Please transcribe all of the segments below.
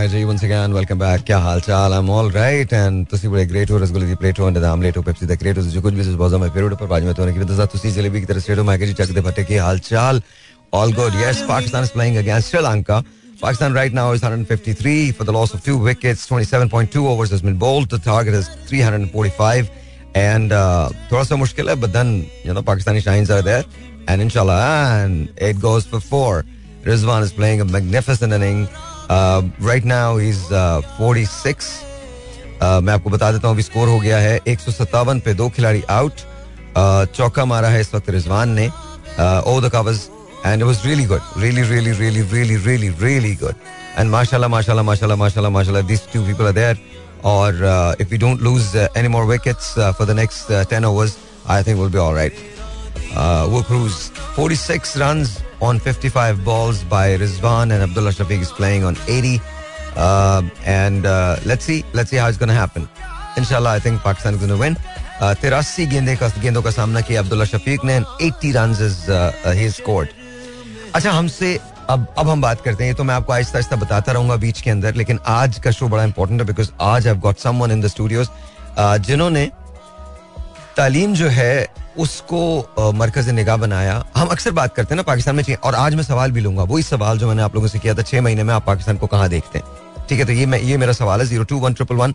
ਮਾਈ ਜੀ once again welcome back ਕੀ ਹਾਲ ਚਾਲ ਆਮ ਆਲ ਰਾਈਟ ਐਂਡ ਤੁਸੀਂ ਬੜੇ ਗ੍ਰੇਟ ਹੋ ਰਸਗੁੱਲੇ ਦੀ ਪਲੇਟ ਹੋ ਐਂਡ The great ਹੋ ਪੈਪਸੀ ਦਾ ਗ੍ਰੇਟ ਹੋ ਜੋ ਕੁਝ ਵੀ ਇਸ ਬੋਜ਼ਾ ਮੈਂ ਪੀਰੀਅਡ ਪਰ ਬਾਜ ਮੈਂ ਤੁਹਾਨੂੰ ਕਿ ਦੱਸਾ ਤੁਸੀਂ ਜਲੇਬੀ ਕੀ ਤਰ੍ਹਾਂ ਸਟੇਟ ਹੋ ਮੈਂ ਕਿ ਜੀ ਚੱਕ ਦੇ ਫੱਟੇ ਕੀ ਹਾਲ ਚਾਲ ਆਲ good yes Pakistan is playing against Sri Lanka Pakistan right now is 153 for the loss of two wickets. 27.2 overs has been bowled. The target is 345. And uh, thoda sa mushkil hai, but then, you know, Pakistani shines are there. And inshallah, and it goes for four. Rizwan is playing a magnificent inning. Uh, now is he's uh, 46 uh, मैं आपको बता देता हूँ अभी score हो गया है एक पे दो खिलाड़ी आउट चौका मारा है इस वक्त रिजवान ने. ओ the covers and was really good really really really really really really good and माशाल्लाह माशाल्लाह माशाल्लाह माशाल्लाह माशाल्लाह this two people are there और if we don't lose any more wickets for the next 10 overs I think will be alright वो cruise 46 runs on 55 balls by Rizwan and Abdullah Shafiq is playing on 80. Uh, and uh, let's see, let's see how it's going to happen. Inshallah, I think Pakistan is going to win. तिरासी गेंदे का गेंदों का सामना किया अब्दुल्ला शफीक ने 80 run he scored अच्छा हमसे अब अब हम बात करते हैं तो मैं आपको आहिस्ता आहिस्ता बताता रहूँगा बीच के अंदर लेकिन आज का शो बड़ा इंपॉर्टेंट है बिकॉज़ आज I got someone in the studios जिन्होंने तालीम जो है, उसको मरकज निगाह बनाया। हम अक्सर बात करते हैं ना पाकिस्तान में और आज मैं सवाल भी लूँगा। वही सवाल जो मैंने आप लोगों से किया था, छह महीने में आप पाकिस्तान को कहाँ देखते हैं? ठीक है तो ये मैं, ये मेरा सवाल है, zero two one triple one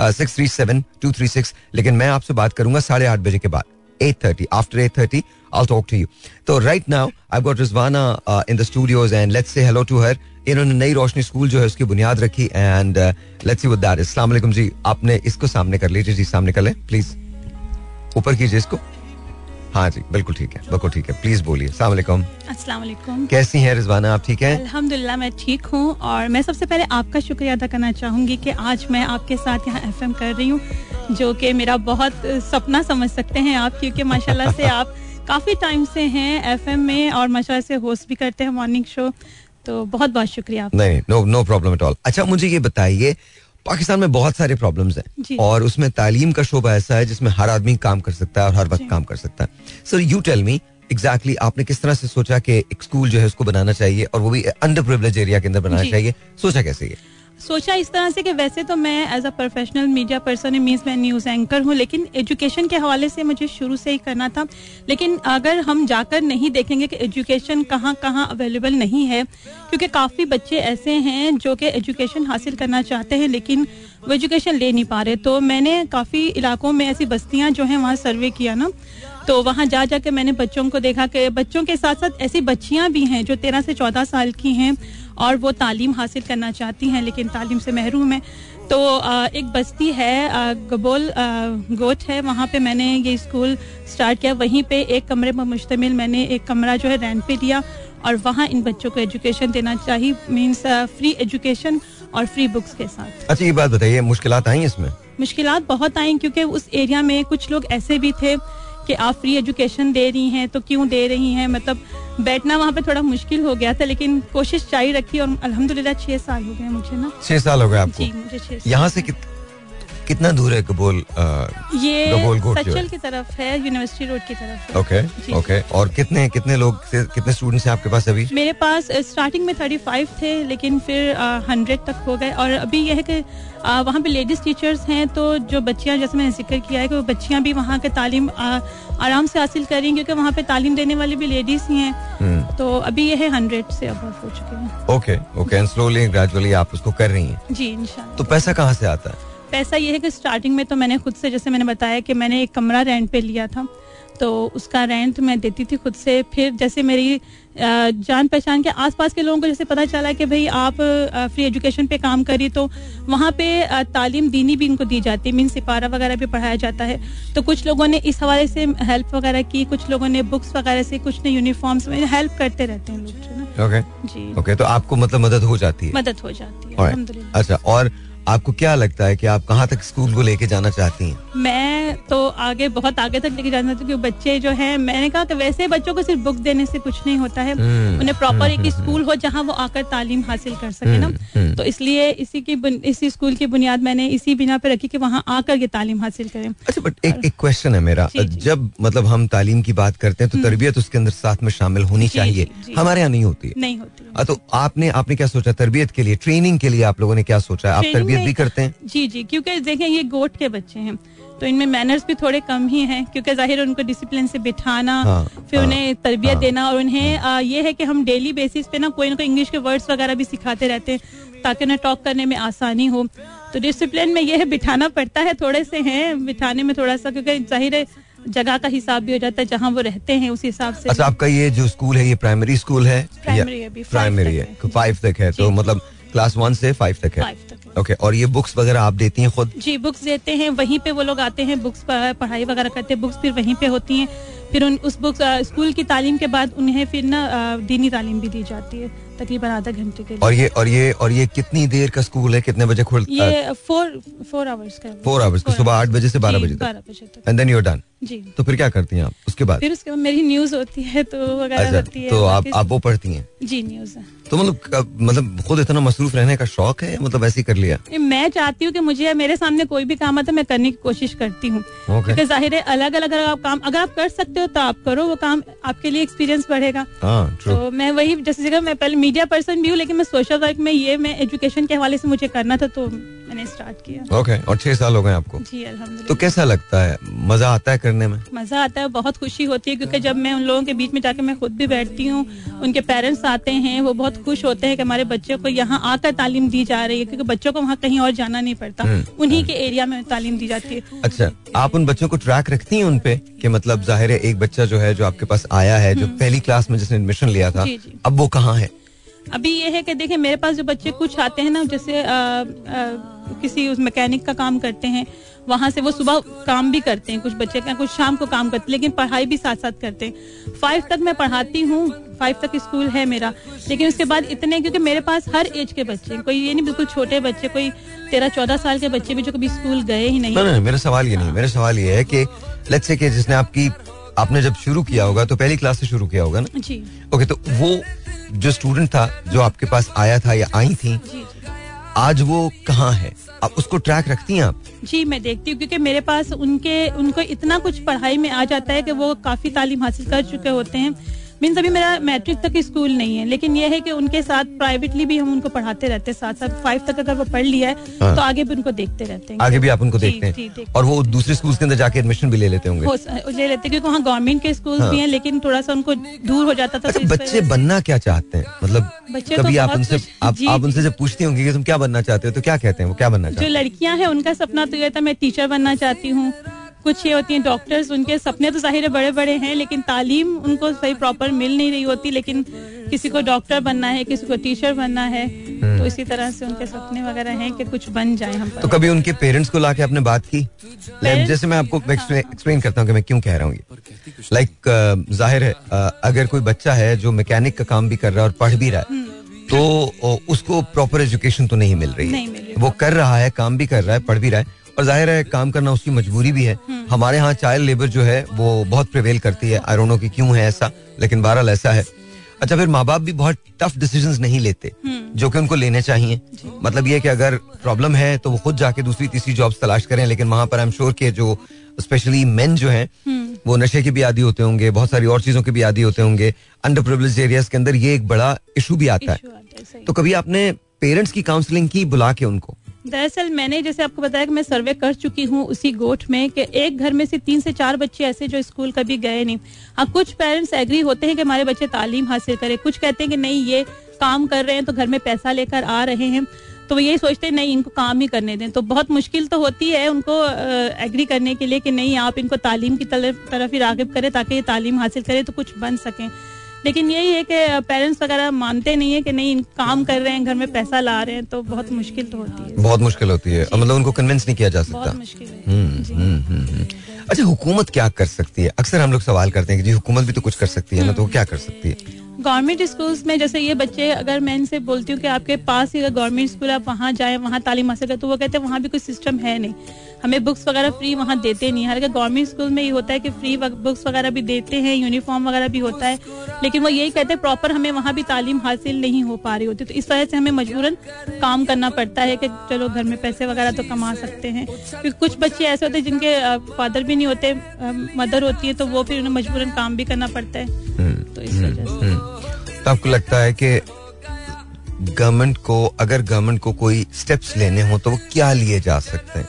six three seven, two three six. लेकिन मैं आपसे बात करूँगा साढ़े आठ बजे के बाद, eight thirty, after eight thirty I talk to you तो right now I got Rizwana in the studios and let's say hello to her इन्होंने नई रोशनी स्कूल जो है, उसकी बुनियाद रखी and let's see with that वालेकुम जी, आपने इसको सामने कर लीजिए जी, सामने कर ले प्लीज़ ऊपर कीजिए इसको। हाँ जी बिल्कुल ठीक है बिल्कुल ठीक है प्लीज़ बोलिए। अस्सलाम वालेकुम कैसी हैं रिजवाना आप ठीक हैं? अल्हम्दुलिल्लाह मैं ठीक हूँ। और मैं सबसे पहले आपका शुक्रिया अदा करना चाहूँगी कि आज मैं आपके साथ यहाँ एफएम कर रही हूँ जो कि मेरा बहुत सपना समझ सकते हैं आप क्योंकि माशाल्लाह से आप काफ़ी टाइम से हैं एफएम में और माशाल्लाह से होस्ट भी करते हैं मॉर्निंग शो तो बहुत बहुत शुक्रिया नहीं no no problem at all अच्छा मुझे ये बताइए पाकिस्तान में बहुत सारे प्रॉब्लम्स हैं। और उसमें तालीम का शोबा ऐसा है जिसमें हर आदमी काम कर सकता है और हर वक्त काम कर सकता है। Sir you tell me exactly आपने किस तरह से सोचा कि एक स्कूल जो है उसको बनाना चाहिए और वो भी अंडर प्रिवलेज एरिया के अंदर बनाना चाहिए। सोचा कैसे ये? सोचा इस तरह से कि वैसे तो मैं as a professional media person means मैं न्यूज़ एंकर हूँ, लेकिन एजुकेशन के हवाले से मुझे शुरू से ही करना था। लेकिन अगर हम जाकर नहीं देखेंगे कि एजुकेशन कहाँ कहाँ अवेलेबल नहीं है, क्योंकि काफ़ी बच्चे ऐसे हैं जो कि एजुकेशन हासिल करना चाहते हैं, लेकिन वो एजुकेशन ले नहीं पा रहे। तो मैंने काफ़ी इलाकों में ऐसी बस्तियाँ जो हैं, वहाँ सर्वे किया ना तो वहाँ जा जाकर मैंने बच्चों को देखा कि बच्चों के साथ साथ ऐसी बच्चियाँ भी हैं जो तेरह से चौदह साल की हैं और वो तालीम हासिल करना चाहती हैं लेकिन तालीम से महरूम है। तो एक बस्ती है गबोल गोट है वहाँ पे मैंने ये स्कूल स्टार्ट किया। वहीं पे एक कमरे पर मुश्तमिल मैंने एक कमरा जो है रेंट पे लिया और वहाँ इन बच्चों को एजुकेशन देना चाहिए मीन्स फ्री एजुकेशन और फ्री बुक्स के साथ। अच्छा ये बात बताइए मुश्किल आई इसमें? मुश्किल बहुत आई क्योंकि उस एरिया में कुछ लोग ऐसे भी थे कि आप फ्री एजुकेशन दे रही हैं तो क्यों दे रही हैं? मतलब बैठना वहाँ पे थोड़ा मुश्किल हो गया था लेकिन कोशिश जारी रखी और अल्हम्दुलिल्लाह छह साल हो गए मुझे ना। छह साल हो गए आपको? जी मुझे यहाँ से कित, कितना दूर है कबूल ये कबूल सचल की तरफ़ है यूनिवर्सिटी रोड की तरफ़ ओके ओके और कितने कितने लोग कितने स्टूडेंट्स हैं आपके पास अभी? मेरे पास स्टार्टिंग में थर्टी फाइव थे लेकिन फिर हंड्रेड तक हो गए। और अभी यह है कि वहाँ पे लेडीज़ टीचर्स हैं तो जो बच्चियाँ जैसे मैंने ज़िक्र किया है कि वो बच्चियाँ भी वहाँ के तालीम आराम से हासिल करें क्योंकि वहाँ पे तालीम देने वाली भी लेडीज़ ही हैं। हम्म। तो अभी यह है हंड्रेड से अब हो चुके हैं। Okay okay and slowly gradually आप उसको कर रही हैं। जी इंशाल्लाह तो पैसा कहाँ से आता है? पैसा ये है कि स्टार्टिंग में तो मैंने खुद से जैसे मैंने बताया कि मैंने एक कमरा रेंट पे लिया था तो उसका रेंट मैं देती थी खुद से। फिर जैसे मेरी जान पहचान के आसपास के लोगों को जैसे पता चला कि भाई आप फ्री एजुकेशन पे काम करी तो वहाँ पे तालीम दीनी भी इनको दी जाती है मीन सिपारा वगैरह भी पढ़ाया जाता है। तो कुछ लोगों ने इस हवाले से हेल्प वगैरह की कुछ लोगों ने बुक्स वगैरह से कुछ ने यूनिफॉर्म्स में हेल्प करते रहते हैं लोग ओके जी। ओके तो आपको मतलब मदद हो जाती है। मदद हो जाती है अच्छा और आपको क्या लगता है कि आप कहाँ तक स्कूल को लेके जाना चाहती हैं? मैं तो आगे बहुत आगे तक लेके जाना चाहती हूँ बच्चे जो हैं मैंने कहा कि वैसे बच्चों को सिर्फ़ बुक देने से कुछ नहीं होता है। हम्म, उन्हें प्रॉपर एक स्कूल हो जहाँ वो आकर तालीम हासिल कर सके ना। हम्म, तो इसलिए इसी की इसी स्कूल की बुनियाद मैंने इसी बिना पे रखी कि वहाँ आकर ये तालीम हासिल करें। अच्छा बट एक एक क्वेश्चन है मेरा। जब मतलब हम तालीम की बात करते हैं तो तरबियत उसके अंदर साथ में शामिल होनी चाहिए। हमारे यहाँ नहीं होती। नहीं होती। तो आपने आपने क्या सोचा? तरबियत के लिए ट्रेनिंग के लिए आप लोगों ने क्या सोचा? है आप तरबियत भी करते हैं। जी जी क्योंकि देखें ये गोट के बच्चे हैं। तो इनमें मैनर्स भी थोड़े कम ही हैं क्योंकि ज़ाहिर उनको डिसिप्लिन से बिठाना हाँ, फिर हाँ, उन्हें तरबियत हाँ, देना और उन्हें आ, ये है कि हम डेली बेसिस पे ना कोई ना कोई इंग्लिश के वर्ड्स वगैरह भी सिखाते रहते हैं ताकि उन्हें टॉक करने में आसानी हो। तो डिसिप्लिन में ये है बिठाना पड़ता है थोड़े से हैं बिठाने में थोड़ा सा क्योंकि ज़ाहिर है जगह का हिसाब भी हो जाता है जहाँ वो रहते हैं उस हिसाब से अच्छा आपका ये जो स्कूल है ये प्राइमरी स्कूल है? Primary है प्राइमरी है। फाइव तक है तो मतलब क्लास वन से फाइव तक है। ओके और ये बुक्स वगैरह आप देती हैं खुद? जी बुक्स देते हैं। वहीं पे वो लोग आते हैं बुक्स पढ़ाई वगैरह करते हैं बुक्स फिर वहीं पे होती हैं। फिर उन उस बुक्स स्कूल की तालीम के बाद उन्हें फिर ना दीनी तालीम भी दी जाती है तकरीबन आधा घंटे के लिए। और ये और ये और ये कितनी देर का स्कूल है? कितने बजे खुलता है ये फोर फोर आवर्स का। Four hours का, सुबह आठ बजे से बारह बजे तक। बारह बजे तक। एंड देन यू डन जी। तो फिर क्या करती हैं आप? उसके बाद? फिर उसके बाद मेरी न्यूज़ होती है तो वगैरह अच्छा होती है तो आप आप वो पढ़ती हैं? जी न्यूज़ है। तो मतलब मतलब खुद इतना मसरूफ रहने का शौक है मतलब ऐसे ही कर लिया? मैं चाहती हूँ कि मुझे मेरे सामने कोई भी काम आता है मैं करने की कोशिश करती हूँ। क्योंकि ज़ाहिर है अलग अलग अगर आप काम अगर आप कर सकते हो तो आप करो वो काम आपके लिए एक्सपीरियंस बढ़ेगा। हाँ तो मैं वही जैसे जगह मैं पहले मीडिया पर्सन भी हूँ लेकिन मैं सोशल वर्क में ये मैं एजुकेशन के हवाले से मुझे करना था तो मैंने स्टार्ट किया। ओके और छह साल हो गए आपको? जी अल्हम्दुलिल्लाह। तो कैसा लगता है? मज़ा आता है करने में? मज़ा आता है बहुत खुशी होती है क्योंकि जब मैं उन लोगों के बीच में जाके मैं खुद भी बैठती हूँ उनके पेरेंट्स आते हैं वो बहुत खुश होते हैं कि हमारे बच्चों को यहाँ आकर तालीम दी जा रही है क्योंकि बच्चों को वहाँ कहीं और जाना नहीं पड़ता हम्म, उन्हीं के एरिया में तालीम दी जाती है। अच्छा आप उन बच्चों को ट्रैक रखती हैं उनपे की मतलब ज़ाहिर है एक बच्चा जो है जो आपके पास आया है जो पहली क्लास में जिसने एडमिशन लिया था हम्म। अब वो कहाँ है? अभी ये है कि देखिए मेरे पास जो बच्चे कुछ आते हैं ना जैसे अ, अ, किसी उस मैकेनिक का काम करते हैं वहाँ से वो सुबह काम भी करते हैं कुछ बच्चे का कुछ शाम को काम करते हैं लेकिन पढ़ाई भी साथ साथ करते हैं। फाइव तक मैं पढ़ाती हूँ फाइव तक स्कूल है मेरा लेकिन उसके बाद इतने क्योंकि मेरे पास हर एज के बच्चे कोई ये नहीं बिल्कुल छोटे बच्चे कोई तेरह चौदह साल के बच्चे भी जो कभी स्कूल गए ही नहीं। नहीं नहीं मेरा सवाल ये नहीं मेरा सवाल ये है कि लेट्स से कि जिसने आपकी आपने जब शुरू किया होगा तो पहली क्लास से शुरू किया होगा ना? जी। ओके तो वो जो स्टूडेंट था जो आपके पास आया था या आई थी आज वो कहाँ है? आप उसको ट्रैक रखती हैं आप? जी मैं देखती हूँ क्योंकि मेरे पास उनके उनको इतना कुछ पढ़ाई में आ जाता है कि वो काफ़ी तालीम हासिल कर चुके होते हैं। मीन्स अभी मेरा मैट्रिक तक स्कूल नहीं है लेकिन ये है कि उनके साथ प्राइवेटली भी हम उनको पढ़ाते रहते हैं साथ साथ फाइव तक अगर वो पढ़ लिया है हाँ। तो आगे भी उनको देखते रहते हैं। आगे भी आप उनको देखते हैं। और वो दूसरे स्कूल के अंदर जाके एडमिशन भी ले लेते होंगे। ले लेते हैं क्योंकि वहाँ गवर्नमेंट के स्कूल हाँ। भी है लेकिन थोड़ा सा उनको दूर हो जाता था अच्छा तो इस बच्चे बनना क्या चाहते हैं? मतलब बच्चे तो कभी आप उनसे आप। उनसे जब पूछती होंगी कि तुम क्या बनना चाहते हो तो क्या कहते हैं? वो क्या बनना जो चाहते हैं? लड़कियाँ हैं उनका सपना तो ये था मैं टीचर बनना चाहती हूँ। कुछ ये होती हैं डॉक्टर्स उनके सपने तो ज़ाहिर है बड़े बड़े हैं लेकिन तालीम उनको सही प्रॉपर मिल नहीं रही होती लेकिन किसी को डॉक्टर बनना है किसी को टीचर बनना है तो इसी तरह से उनके सपने वगैरह हैं कि कुछ बन जाए हम तो कभी उनके पेरेंट्स को लाके आपने बात की? जैसे मैं आपको एक्सप्लेन करता हूँ कि मैं क्यों कह रहा हूँ ये। लाइक ज़ाहिर है uh, अगर कोई बच्चा है जो मैकेनिक का काम भी कर रहा है और पढ़ भी रहा है तो uh, उसको प्रॉपर एजुकेशन तो नहीं मिल रही है। मिल रही। वो कर रहा है काम भी कर रहा है पढ़ भी रहा है और ज़ाहिर है काम करना उसकी मजबूरी भी है। हमारे यहाँ चाइल्ड लेबर जो है वो बहुत प्रिवेल करती है। आई नो कि क्यों है ऐसा लेकिन बहरहाल ऐसा है। अच्छा फिर माँ बाप भी बहुत टफ डिसीज़न नहीं लेते जो कि उनको लेने चाहिए। मतलब ये कि अगर प्रॉब्लम है तो वो खुद जाके दूसरी तीसरी जॉब तलाश करें लेकिन वहाँ पर आई एम श्योर के जो स्पेशली मेन जो हैं वो नशे के भी आदि होते होंगे बहुत सारी और चीज़ों के भी आदि होते होंगे। अंडर प्रिविलेज एरियाज़ के अंदर ये एक बड़ा इशू भी आता है। तो कभी आपने पेरेंट्स की काउंसलिंग की बुला के उनको? दरअसल मैंने जैसे आपको बताया कि मैं सर्वे कर चुकी हूँ उसी गोठ में कि एक घर में से तीन से चार बच्चे ऐसे जो स्कूल कभी गए नहीं। हाँ कुछ पेरेंट्स एग्री होते हैं कि हमारे बच्चे तालीम हासिल करें। कुछ कहते हैं कि नहीं, ये काम कर रहे हैं तो घर में पैसा लेकर आ रहे हैं। तो वो यही सोचते हैं, नहीं, इनको काम ही करने दें। तो बहुत मुश्किल तो होती है उनको एग्री करने के लिए कि नहीं, आप इनको तालीम की तरफ़ ही रागिब करें ताकि ये तालीम हासिल करें तो कुछ बन सकें। लेकिन यही है कि पेरेंट्स वगैरह मानते नहीं है कि नहीं काम कर रहे हैं घर में पैसा ला रहे हैं तो बहुत मुश्किल तो होती है। बहुत मुश्किल होती है। मतलब उनको कन्विंस नहीं किया जा सकता। हम्म, हम्म, हम्म। अच्छा हुकूमत क्या कर सकती है? अक्सर हम लोग सवाल करते हैं कि जी हुकूमत भी तो कुछ कर सकती है ना तो वो क्या कर सकती है? गवर्नमेंट स्कूल्स में जैसे ये बच्चे अगर मैं इनसे बोलती हूँ कि आपके पास ही अगर गवर्नमेंट स्कूल आप वहाँ जाएँ वहाँ तालीम हासिल करें तो वो कहते हैं वहाँ भी कोई सिस्टम है नहीं। हमें बुक्स वगैरह फ्री वहाँ देते नहीं हालाँकि गवर्नमेंट स्कूल में ये होता है कि फ्री बुक्स वगैरह भी देते हैं यूनिफॉर्म वगैरह भी होता है लेकिन वो यही कहते हैं प्रॉपर हमें वहाँ भी तालीम हासिल नहीं हो पा रही होती। तो इस वजह से हमें मजबूरन काम करना पड़ता है कि चलो घर में पैसे वगैरह तो कमा सकते हैं। क्योंकि कुछ बच्चे ऐसे होते हैं जिनके फादर भी नहीं होते मदर होती है तो वो फिर उन्हें मजबूरन काम भी करना पड़ता है। हम्म, तो इस वजह से। हम्म, हम्म। तो आपको लगता है कि गवर्नमेंट को अगर गवर्नमेंट को कोई स्टेप्स लेने हो तो वो क्या लिए जा सकते हैं?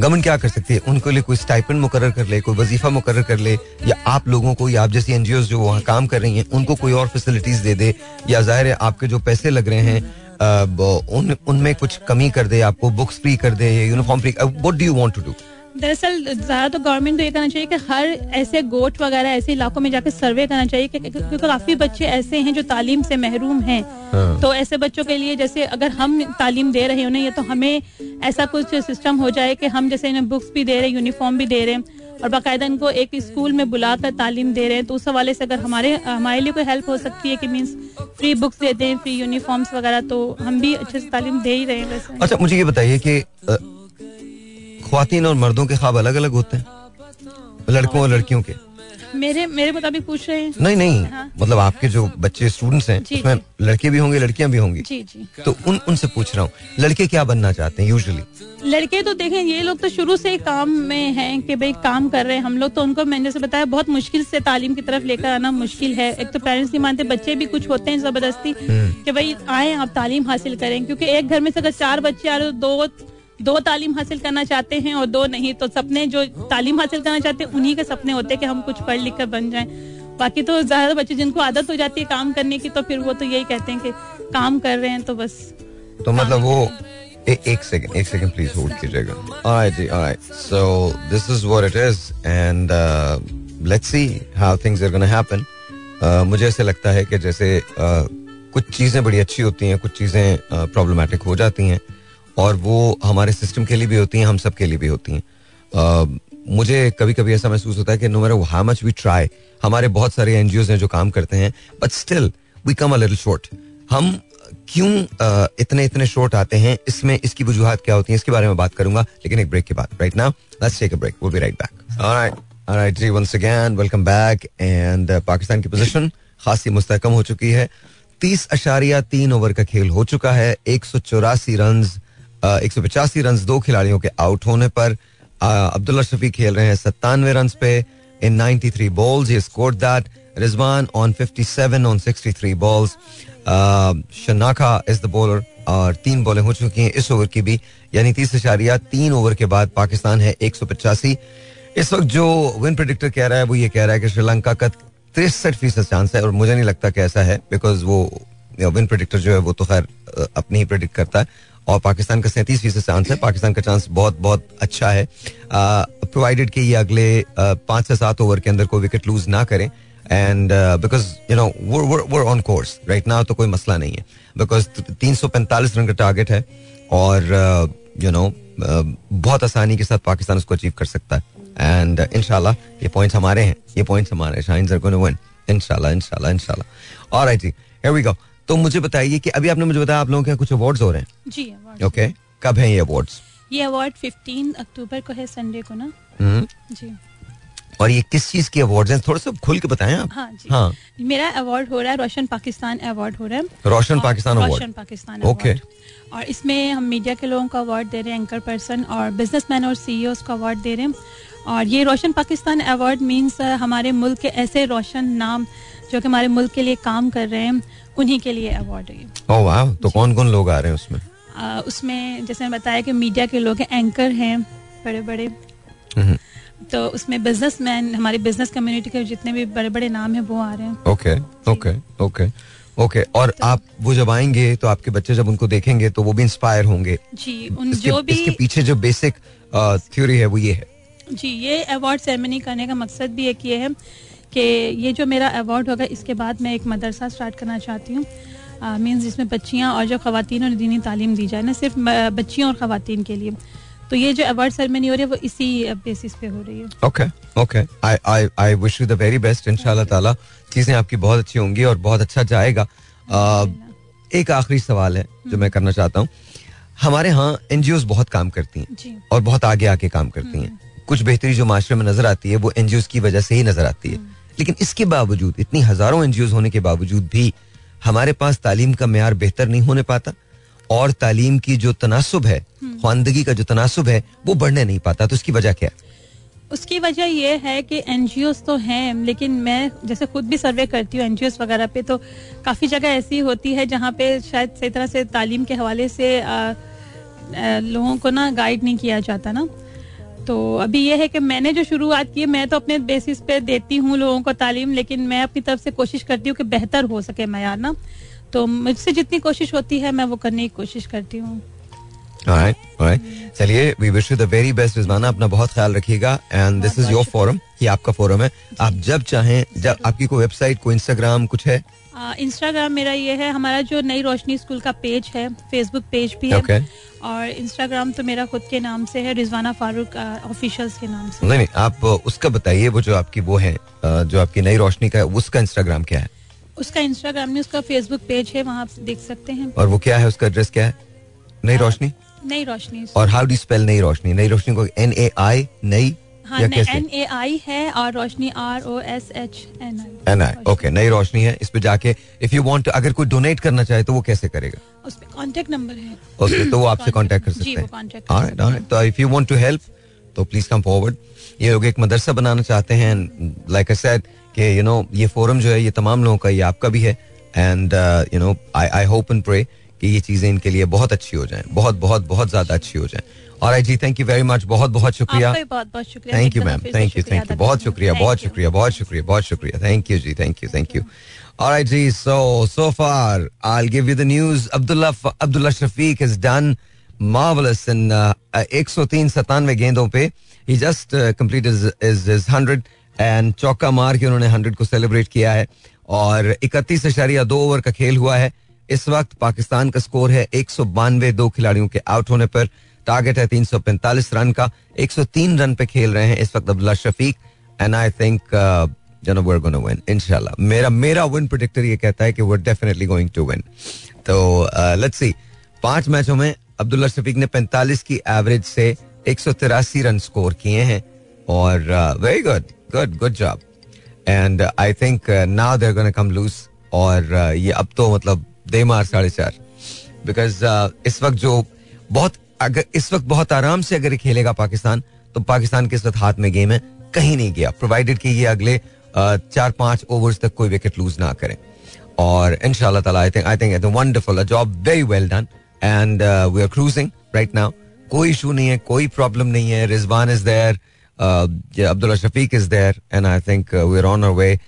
गवर्नमेंट क्या कर सकती है? उनके लिए कोई स्टाइपेंड मुकर कर ले, कोई वजीफा मुकर कर ले, या आप लोगों को, या आप जैसी एनजीओ जो वहाँ काम कर रही हैं, उनको कोई और फैसिलिटीज़ दे दे, या ज़ाहिर है आपके जो पैसे लग रहे हैं उन, उनमें कुछ कमी कर दे, आपको बुक्स फ्री कर दे uniform free what do you want to do दरअसल ज़्यादा तो गवर्नमेंट को ये करना चाहिए कि हर ऐसे गोट वगैरह ऐसे इलाकों में जाकर सर्वे करना चाहिए क्योंकि काफ़ी बच्चे ऐसे हैं जो तालीम से महरूम हैं हाँ। तो ऐसे बच्चों के लिए जैसे अगर हम तालीम दे रहे हैं उन्हें ये तो हमें ऐसा कुछ सिस्टम हो जाए कि हम जैसे इन्हें बुक्स भी दे रहे हैं यूनिफॉर्म भी दे रहे हैं और बाकायदा इनको एक स्कूल में बुलाकर तालीम दे रहे हैं तो उस हवाले से अगर हमारे हमारे लिए कोई हेल्प हो सकती है कि मीन्स फ्री बुक्स देते हैं फ्री यूनिफॉर्म्स वगैरह तो हम भी अच्छे से तालीम दे ही रहे हैं वैसे अच्छा मुझे ये बताइए कि खातन और मर्दों के ख्वाब अलग अलग होते हैं। लड़कों और लड़कियों के। मेरे मेरे मुताबिक पूछ रहे हैं। नहीं नहीं। हाँ। मतलब आपके जो बच्चे स्टूडेंट्स हैं उसमें लड़के भी होंगे लड़कियाँ भी होंगी। जी जी। तो उन उनसे पूछ रहा हूँ लड़के क्या बनना चाहते हैं यूजुअली लड़के तो देखें ये लोग तो शुरू से काम में हैं कि भाई काम कर रहे हैं। हम लोग तो उनको मैंने से बताया बहुत मुश्किल से तालीम की तरफ़ लेकर आना मुश्किल है। एक तो पेरेंट्स नहीं मानते बच्चे भी कुछ होते हैं ज़बरदस्ती हम्म। कि भाई आए आप तालीम हासिल करें। क्योंकि एक घर में से अगर चार बच्चे आ रहे हो दो दो तालीम हासिल करना चाहते हैं और दो नहीं तो सपने जो तालीम हासिल करना चाहते हैं उन्हीं के सपने होते हैं कि हम कुछ पढ़ लिख कर बन जाएँ। बाकी तो ज़्यादा बच्चे जिनको आदत हो जाती है काम करने की तो फिर वो तो यही कहते हैं कि काम कर रहे हैं तो बस तो मतलब वो ए, एक सेकंड एक सेकंड प्लीज़ होल्ड कीजिएगा। Alright ji alright so this is what it is and let's see how things are gonna happen मुझे ऐसे लगता है कि जैसे uh, कुछ चीज़ें बड़ी अच्छी होती हैं कुछ चीज़ें प्रॉब्लमेटिक uh, हो जाती हैं। और वो हमारे सिस्टम के लिए भी होती हैं हम सब के लिए भी होती हैं। मुझे कभी कभी ऐसा महसूस होता है कि नो मेरा हाउ मच वी ट्राई हमारे बहुत सारे एनजीओ हैं जो काम करते हैं but still we come a little short हम क्यों इतने इतने शॉर्ट आते हैं? इसमें इसकी वजूहत क्या होती है? इसके बारे में बात करूँगा लेकिन एक ब्रेक के बाद। Right now let's take a break will be right back alright alright ji once again welcome back and Pakistan की पोजीशन खासी मुस्तकम हो चुकी है। तीस अशारिया तीन ओवर का खेल हो चुका है एक सौ चौरासी रन एक सौ पचासी रन दो खिलाड़ियों के आउट होने पर अब्दुल्ला शफी खेल रहे हैं सत्तानवे रन पे in ninety three balls he score that Rizwan on fifty seven on sixty three balls Shanaka is the bowler और तीन बॉलें हो चुकी हैं इस ओवर की भी। यानी तीस इशारिया, तीन ओवर के बाद पाकिस्तान है एक सौ पचासी। इस वक्त जो विन प्रिडिक्टर कह रहा है, वो ये कह रहा है कि श्रीलंका का तिरसठ फ़ीसद चांस है, और मुझे नहीं लगता कि ऐसा है बिकॉज़ वो विन प्रिडिक्टर जो है, वो तो खैर अपनी ही प्रिडिक्ट करता है। और पाकिस्तान का सैंतीस फ़ीसद चांस है। पाकिस्तान का चांस बहुत बहुत अच्छा है। प्रोवाइडेड कि ये अगले पाँच से सात ओवर के अंदर कोई विकेट लूज ना करें। एंड बिकॉज़ यू नो वो ऑन कोर्स राइट नाउ तो कोई मसला नहीं है। बिकॉज़ तीन सौ पैंतालीस रन का टारगेट है। और यू नो बहुत आसानी के साथ पाकिस्तान उसको अचीव कर सकता है। एंड इनशाला ये पॉइंट्स हमारे हैं। ये पॉइंट्स हमारे शाइन विन इनशाला इनशाला इनशाला और जी, here we go तो मुझे बताइए कि अभी आपने मुझे बताया आप लोगों के कुछ अवार्ड्स हो रहे हैं। जी ओके okay. कब है ये अवार्ड्स ये अवार्ड 15 अक्टूबर को है संडे को ना? हम्म। जी। और ये किस चीज़ के अवार्ड हैं? थोड़ा सा खुल के बताएँ आप। हाँ जी। हाँ। मेरा अवार्ड हो रहा है रोशन पाकिस्तान अवार्ड हो रहा है। रोशन पाकिस्तान अवार्ड रोशन पाकिस्तान ओके और इसमें हम मीडिया के लोगों को अवार्ड दे रहे हैं एंकर पर्सन और बिजनेसमैन और सीईओ को अवार्ड दे रहे हैं। और ये रोशन पाकिस्तान अवार्ड मींस हमारे मुल्क के ऐसे रोशन नाम जो कि हमारे मुल्क के लिए काम कर रहे हैं। उन्हीं के लिए अवार्ड है ओह वाह तो कौन कौन लोग आ रहे हैं उसमें? आ, उसमें जैसे मैं बताया कि मीडिया के लोग हैं एंकर हैं बड़े बड़े हम्म। तो उसमें बिजनेसमैन हमारी बिज़नेस कम्युनिटी के जितने भी बड़े बड़े नाम हैं वो आ रहे हैं। ओके ओके ओके ओके और तो, आप वो जब आएँगे तो आपके बच्चे जब उनको देखेंगे तो वो भी इंस्पायर होंगे? जी उन इसके, जो भी इसके पीछे जो बेसिक थ्योरी है वो ये है। जी ये अवार्ड सेरेमनी करने का मकसद भी एक ये है कि ये जो मेरा अवार्ड होगा इसके बाद मैं एक मदरसा स्टार्ट करना चाहती हूँ। मीन्स जिसमें बच्चियाँ और जो खातन और दीनी तालीम दी जाए ना सिर्फ़ बच्चियों और ख़वान के लिए। तो ये जो अवार्ड सेरेमनी हो रही है वो इसी बेसिस पे हो रही है। Okay okay I I I wish you the very best इंशाल्लाह ताला। चीज़ें आपकी बहुत अच्छी होंगी और बहुत अच्छा जाएगा। एक आखिरी सवाल है जो मैं करना चाहता हूँ। हमारे यहाँ एनजीओ बहुत काम करती हैं और बहुत आगे आके काम करती हैं। कुछ बेहतरी जो माशरे में नज़र आती है वो एनजीओ की वजह से ही नज़र आती है। लेकिन इसके बावजूद इतनी हज़ारों एनजीओ होने के बावजूद भी हमारे पास तालीम का मैार बेहतर नहीं होने पाता और तालीम की जो तनासब है खानदगी का जो तनासब है वो बढ़ने नहीं पाता। तो उसकी वजह क्या? है उसकी वजह यह है कि एन तो हैं लेकिन मैं जैसे खुद भी सर्वे करती हूँ एन वगैरह पे तो काफ़ी जगह ऐसी होती है जहाँ पे शायद सही तरह से तालीम के हवाले से आ, आ, लोगों को ना गाइड नहीं किया जाता ना। तो अभी ये है कि मैंने जो शुरुआत की है मैं तो अपने बेसिस पे देती हूँ लोगों को तालीम लेकिन मैं अपनी तरफ़ से कोशिश करती हूँ कि बेहतर हो सके मैार ना। तो मुझसे जितनी कोशिश होती है मैं वो करने की कोशिश करती हूँ. चलिए we wish you the very best Rizwana अपना बहुत ख्याल रखिएगा and this is your forum ये आपका फोरम है। आप जब चाहें जब आपकी कोई वेबसाइट कोई इंस्टाग्राम कुछ है इंस्टाग्राम मेरा ये है हमारा जो नई रोशनी स्कूल का पेज है फेसबुक पेज भी है। और इंस्टाग्राम तो मेरा खुद के नाम से है रिजवाना फारूक ऑफिशियल्स के नाम से। नहीं नहीं आप उसका बताइए वो जो आपकी वो है जो आपकी नई रोशनी का है उसका इंस्टाग्राम क्या है? उसका इंस्टाग्राम में उसका फेसबुक पेज है वहाँ आप देख सकते हैं। और वो क्या है उसका एड्रेस क्या है? नई रोशनी? नई रोशनी। और how do spell Nai Roshni? Nai Roshni को एन ए आई नई हाँ एन ए आई है और Roshni R O S H N I N I okay Nai Roshni है। इस पे जाके इफ़ यू वांट अगर कोई डोनेट करना चाहे तो वो कैसे करेगा? उस पे कांटेक्ट नंबर है। ओके तो वो आपसे कांटेक्ट कर सकते हैं. तो if you want to help तो प्लीज़ कम फॉरवर्ड ये लोग एक मदरसा बनाना चाहते हैं लाइक आई सेड कि यू नो ये फोरम जो है ये तमाम लोगों का ये आपका भी है। And you know I I hope and pray कि ये चीज़ें इनके लिए बहुत अच्छी हो जाएँ बहुत बहुत बहुत ज़्यादा अच्छी हो जाएँ। और आई जी थैंक यू वेरी मच बहुत बहुत शुक्रिया। Thank you ma'am thank you thank you बहुत शुक्रिया बहुत शुक्रिया बहुत शुक्रिया बहुत शुक्रिया। Thank you ji thank you thank you Alright, जी so so far I'll give you the news. Abdullah Abdullah Shafiq has done marvelous in uh, uh, 103 सतानवे गेंदों पे। He just uh, completed his, his, his 100 and चौका मार के उन्होंने 100 को celebrate किया है। और इकतीस अशारिया दो ओवर का खेल हुआ है। इस वक्त पाकिस्तान का स्कोर है एक सौ बानवे दो खिलाड़ियों के आउट होने पर। टारगेट है 345 रन का 103 रन पे खेल रहे हैं। इस वक्त Abdullah Shafique and I think मेरा मेरा विन प्रोडिक्टर ये कहता है कि we're definitely going to win तो लेट्स सी पाँच मैचों में अब्दुल्ला शफीक ने 45 की एवरेज से एक सौ तिरासी रन स्कोर किए हैं। और very good good good job and I think now gonna come lose और uh, ये अब तो मतलब दे मार साढ़े चार। बिकॉज़ इस वक्त जो बहुत अगर इस वक्त बहुत आराम से अगर खेलेगा पाकिस्तान तो पाकिस्तान के इस वक्त हाथ में गेम है कहीं नहीं गया। प्रोवाइडेड कि ये अगले uh, चार पाँच ओवर्स तक कोई विकेट लूज ना करें। और ताला I think I think wonderful job very well done and we are cruising right now कोई इशू नहीं है कोई प्रॉब्लम नहीं है। Rizwan is there Abdullah Shafique is there and I think we are on our way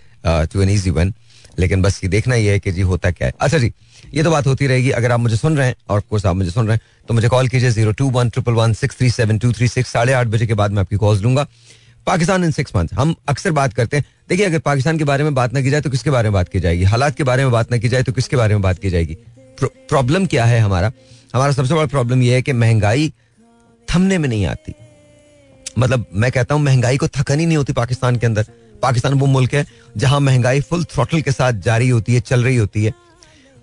to an easy one लेकिन बस ये देखना ये है कि जी होता क्या है। अच्छा जी ये तो बात होती रहेगी। अगर आप मुझे सुन रहे हैं और कोर्स आप मुझे सुन रहे हैं तो मुझे कॉल कीजिए zero two one triple one six three seven two three six साढ़े आठ बजे के बाद मैं आपकी कॉल लूँगा। पाकिस्तान इन सिक्स मंथ हम अक्सर बात करते हैं। देखिए, अगर पाकिस्तान के बारे में बात ना की जाए तो किसके बारे में बात की जाएगी? हालात के बारे में बात ना की जाए तो किसके बारे में बात की जाएगी? प्रॉब्लम क्या है हमारा? हमारा सबसे बड़ा प्रॉब्लम यह है कि महँगाई थमने में नहीं आती। मतलब मैं कहता हूँ, महँगाई को थकन ही नहीं होती पाकिस्तान के अंदर। पाकिस्तान वो मुल्क है जहाँ महँगाई फुल थ्रोटल के साथ जारी होती है, चल रही होती है।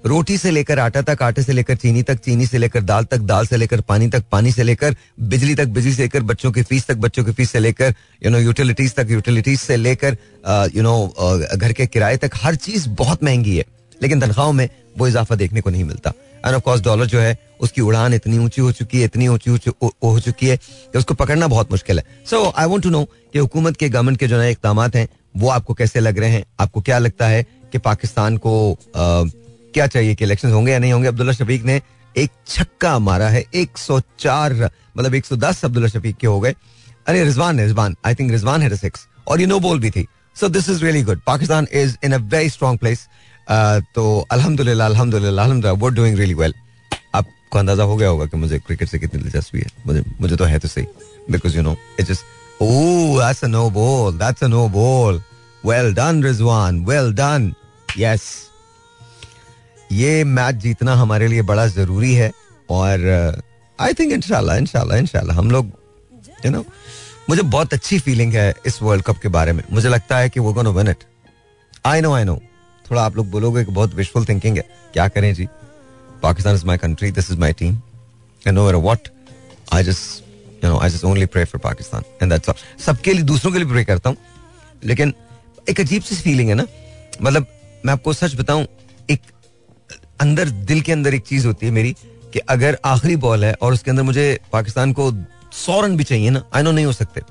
रोटी से लेकर आटा तक आटे से लेकर चीनी तक चीनी से लेकर दाल तक दाल से लेकर पानी तक पानी से लेकर बिजली तक बिजली से लेकर बच्चों की फ़ीस तक बच्चों की फ़ीस से लेकर यू नो यूटिलिटीज तक यूटिलिटीज से लेकर यू नो घर के किराए तक हर चीज़ बहुत महँगी है लेकिन तनख्वाहों में वो इजाफा देखने को नहीं मिलता। एंड ऑफ़ कोर्स डॉलर जो है उसकी उड़ान इतनी ऊँची हो चुकी है इतनी ऊँची हो चुकी है कि उसको पकड़ना बहुत मुश्किल है। So I want to know कि हुकूमत के गवर्नमेंट के जो नए इकदाम हैं वो आपको कैसे लग रहे हैं? आपको क्या लगता है कि पाकिस्तान को uh, क्या चाहिए, कि इलेक्शन होंगे या नहीं होंगे? अब्दुल्ला शफीक ने एक छक्का मारा है 104 मतलब 110 अब्दुल्ला शफीक के हो गए। अरे, रिजवान रिजवान। आई थिंक रिजवान है सिक्स और ये नो बॉल भी थी। So this is really good Pakistan is in a very strong place तो अल्हम्दुलिल्लाह अल्हम्दुलिल्लाह अल्हम्दुलिल्लाह वो डूइंग रियली वेल आपको अंदाज़ा हो गया होगा कि मुझे क्रिकेट से कितनी दिलचस्पी है। मुझे मुझे तो है तो सही। Because you know it just oh that's a no ball that's a no ball well done Rizwan well done yes ये मैच जीतना हमारे लिए बड़ा ज़रूरी है और आई थिंक इंशाल्लाह इंशाल्लाह इंशाल्लाह, हम लोग यू नो मुझे बहुत अच्छी फीलिंग है इस वर्ल्ड कप के बारे में। मुझे लगता है कि वो gonna win it I know I know थोड़ा आप लोग बोलोगे कि बहुत विशफुल थिंकिंग है। क्या करें जी? Pakistan is my country this is my team and no what I just you know I just only pray for Pakistan and that's सबके लिए, दूसरों के लिए प्रे करता हूँ। लेकिन एक अजीब सी फीलिंग है ना। मतलब मैं आपको सच बताऊँ, एक अंदर, दिल के अंदर एक चीज़ होती है मेरी कि अगर आखिरी बॉल है और उसके अंदर मुझे पाकिस्तान को सौ रन भी चाहिए ना आई नो नहीं हो सकते।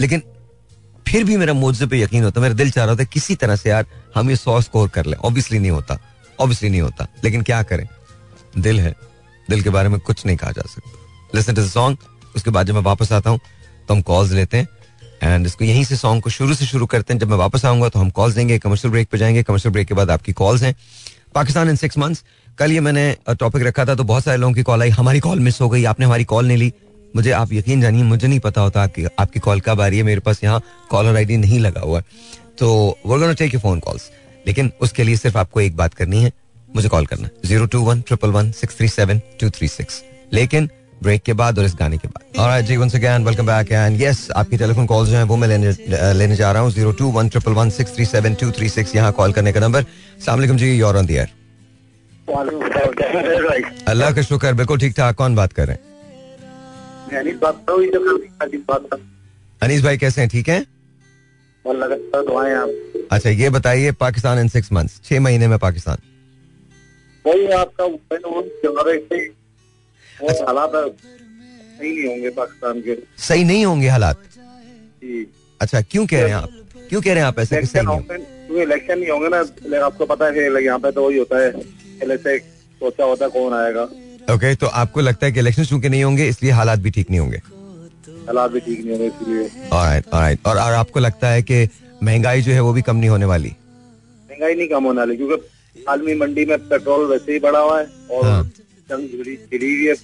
लेकिन फिर भी मेरा मुझसे पे यकीन होता, मेरा दिल चाह रहा था किसी तरह से यार हम ये सौ स्कोर कर ले। ऑब्वियसली नहीं होता ऑब्वियसली नहीं होता। लेकिन क्या करें? दिल है। दिल के बारे में कुछ नहीं कहा जा सकता। लिसन टू सॉन्ग उसके बाद जब मैं वापस आता हूँ तो हम कॉल्स लेते हैं। एंड इसको यहीं से सॉन्ग को शुरू से शुरू करते हैं। जब मैं वापस आऊँगा तो हम कॉल्स देंगे कमर्शियल ब्रेक पे जाएँगे। कमर्शियल ब्रेक के बाद आपकी कॉल्स हैं। पाकिस्तान इन सिक्स मंथ्स कल ये मैंने टॉपिक रखा था तो बहुत सारे लोगों की कॉल आई। हमारी कॉल मिस हो गई। आपने हमारी कॉल नहीं ली। मुझे, आप यकीन जानिए, मुझे नहीं पता होता आपकी आपकी कॉल कब आ रही है। मेरे पास यहाँ कॉलर आईडी नहीं लगा हुआ तो वो gonna take you phone calls लेकिन उसके लिए सिर्फ़ आपको एक बात करनी है। मुझे कॉल करना। Zero two one triple one six three seven two three six लेकिन ब्रेक के बाद और इस गाने के बाद। और जी once again welcome back and yes आपकी टेलीफोन कॉल जो है वो मैं लेने लेने जा रहा हूँ। Zero two one triple one six three seven two three six यहाँ कॉल करने का नंबर सलाम जी योर ऑन दियर अल्लाह का शुक्र बिल्कुल ठीक ठाक कौन बात कर रहे हैं? अनीस भाई कैसे हैं ठीक हैं? अच्छा ये बताइए पाकिस्तान इन सिक्स मंथ्स छह महीने में पाकिस्तान। वही आपका अच्छा। हालात सही नहीं होंगे पाकिस्तान के। सही नहीं होंगे हालात? अच्छा क्यों कह रहे हैं आप? क्यों कह रहे हैं आप ऐसे सही नहीं इलेक्शन नहीं होंगे ना आपको पता है यहाँ पे तो वही होता है पहले से सोचा होता है कौन आएगा। ओके okay, तो आपको लगता है कि इलेक्शन चूँकि नहीं होंगे इसलिए हालात भी ठीक नहीं होंगे? हालात भी ठीक नहीं होंगे इसलिए। Alright, alright. और और आपको लगता है कि महँगाई जो है वो भी कम नहीं होने वाली? महँगाई नहीं कम होने वाली क्योंकि आलमी मंडी में पेट्रोल वैसे ही बढ़ा हुआ है और हाँ। जंग छिड़ी छिड़ी हुई है